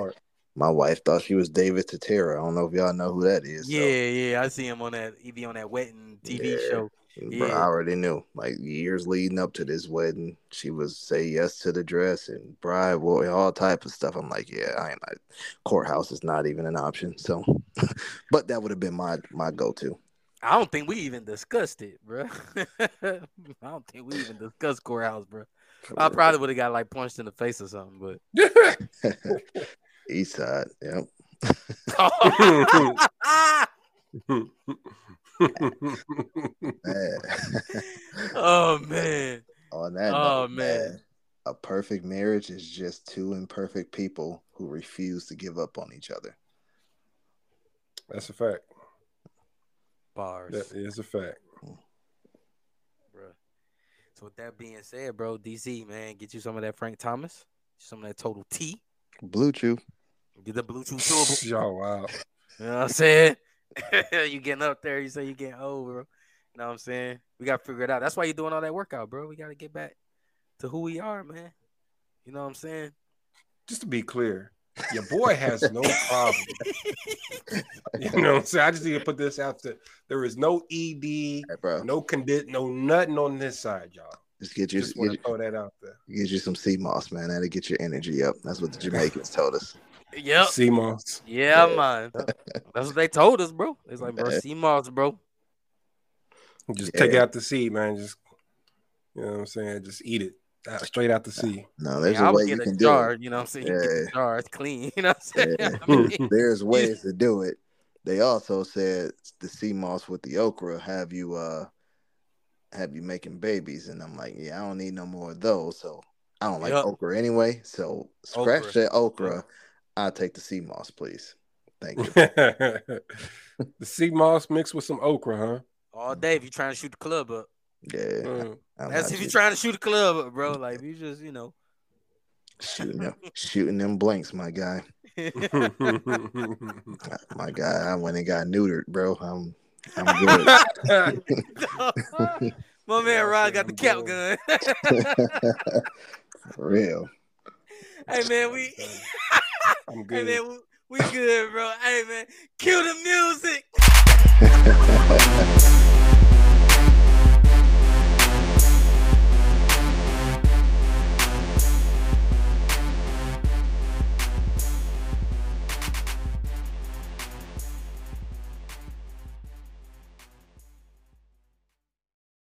My wife thought she was David Tutera. I don't know if y'all know who that is. so- Yeah, yeah, I see him on that. He be on that wedding TV Yeah. show. Bro, I already knew. Like years leading up to this wedding, she was say yes to the dress and bride, boy, all type of stuff. I'm like, yeah, I ain't like courthouse is not even an option. So, [LAUGHS] but that would have been my my go to. I don't think we even discussed it, bro. [LAUGHS] I don't think we even discussed courthouse, bro. I probably would have got like punched in the face or something, but [LAUGHS] East side. Yep. [LAUGHS] Oh, [LAUGHS] man. oh man, On that Oh, note, man. a perfect marriage is just two imperfect people who refuse to give up on each other. that's a fact bars, that is a fact bro. So with that being said, bro, DC man, get you some of that Frank Thomas, some of that Total T, BlueChew. get the Bluetooth [LAUGHS] turbo. y'all wow You know what I'm saying? [LAUGHS] you getting up there, you say you getting old, bro. You know what I'm saying? We gotta figure it out. That's why you're doing all that workout, bro. We gotta get back to who we are, man. You know what I'm saying? just to be clear your boy has no [LAUGHS] problem [LAUGHS] you know what i'm saying i just need to put this out there there is no ed Hey, bro, no condi- no nothing on this side y'all just get you just get, want to you- throw that out there get you some sea moss, man. That'll get your energy up. That's what the Jamaicans told us. Yep. sea moss. Yeah, Yeah. man. That's what they told us, bro. It's like, bro, sea moss, bro. Just Yeah. take out the seed, man. Just you know what I'm saying. Just eat it out, straight out the sea. No, there's Yeah, I a would way you can a do it. you know what I'm saying? You get Yeah. the jar, it's clean, [LAUGHS] you know what I'm saying? Yeah. I mean, There's ways to do it. They also said the sea moss with the okra have you uh have you making babies, and I'm like, yeah, I don't need no more of those. So I don't like Yup. okra anyway. So scratch Okra. that okra. I'll take the sea moss, please. Thank you. [LAUGHS] the sea moss mixed with some okra, huh? all day if you're trying to shoot the club up. Yeah, Mm. I'm That's if you're trying to shoot the club up, bro. Like if you just, you know. shooting them, shooting them blanks, my guy. [LAUGHS] My guy, I went and got neutered, bro. I'm, I'm [LAUGHS] good. My man Rod got the cap gun. For real. Hey man, we [LAUGHS] [LAUGHS] I'm good. hey man, we, we good, bro. Hey man, cue the music. [LAUGHS]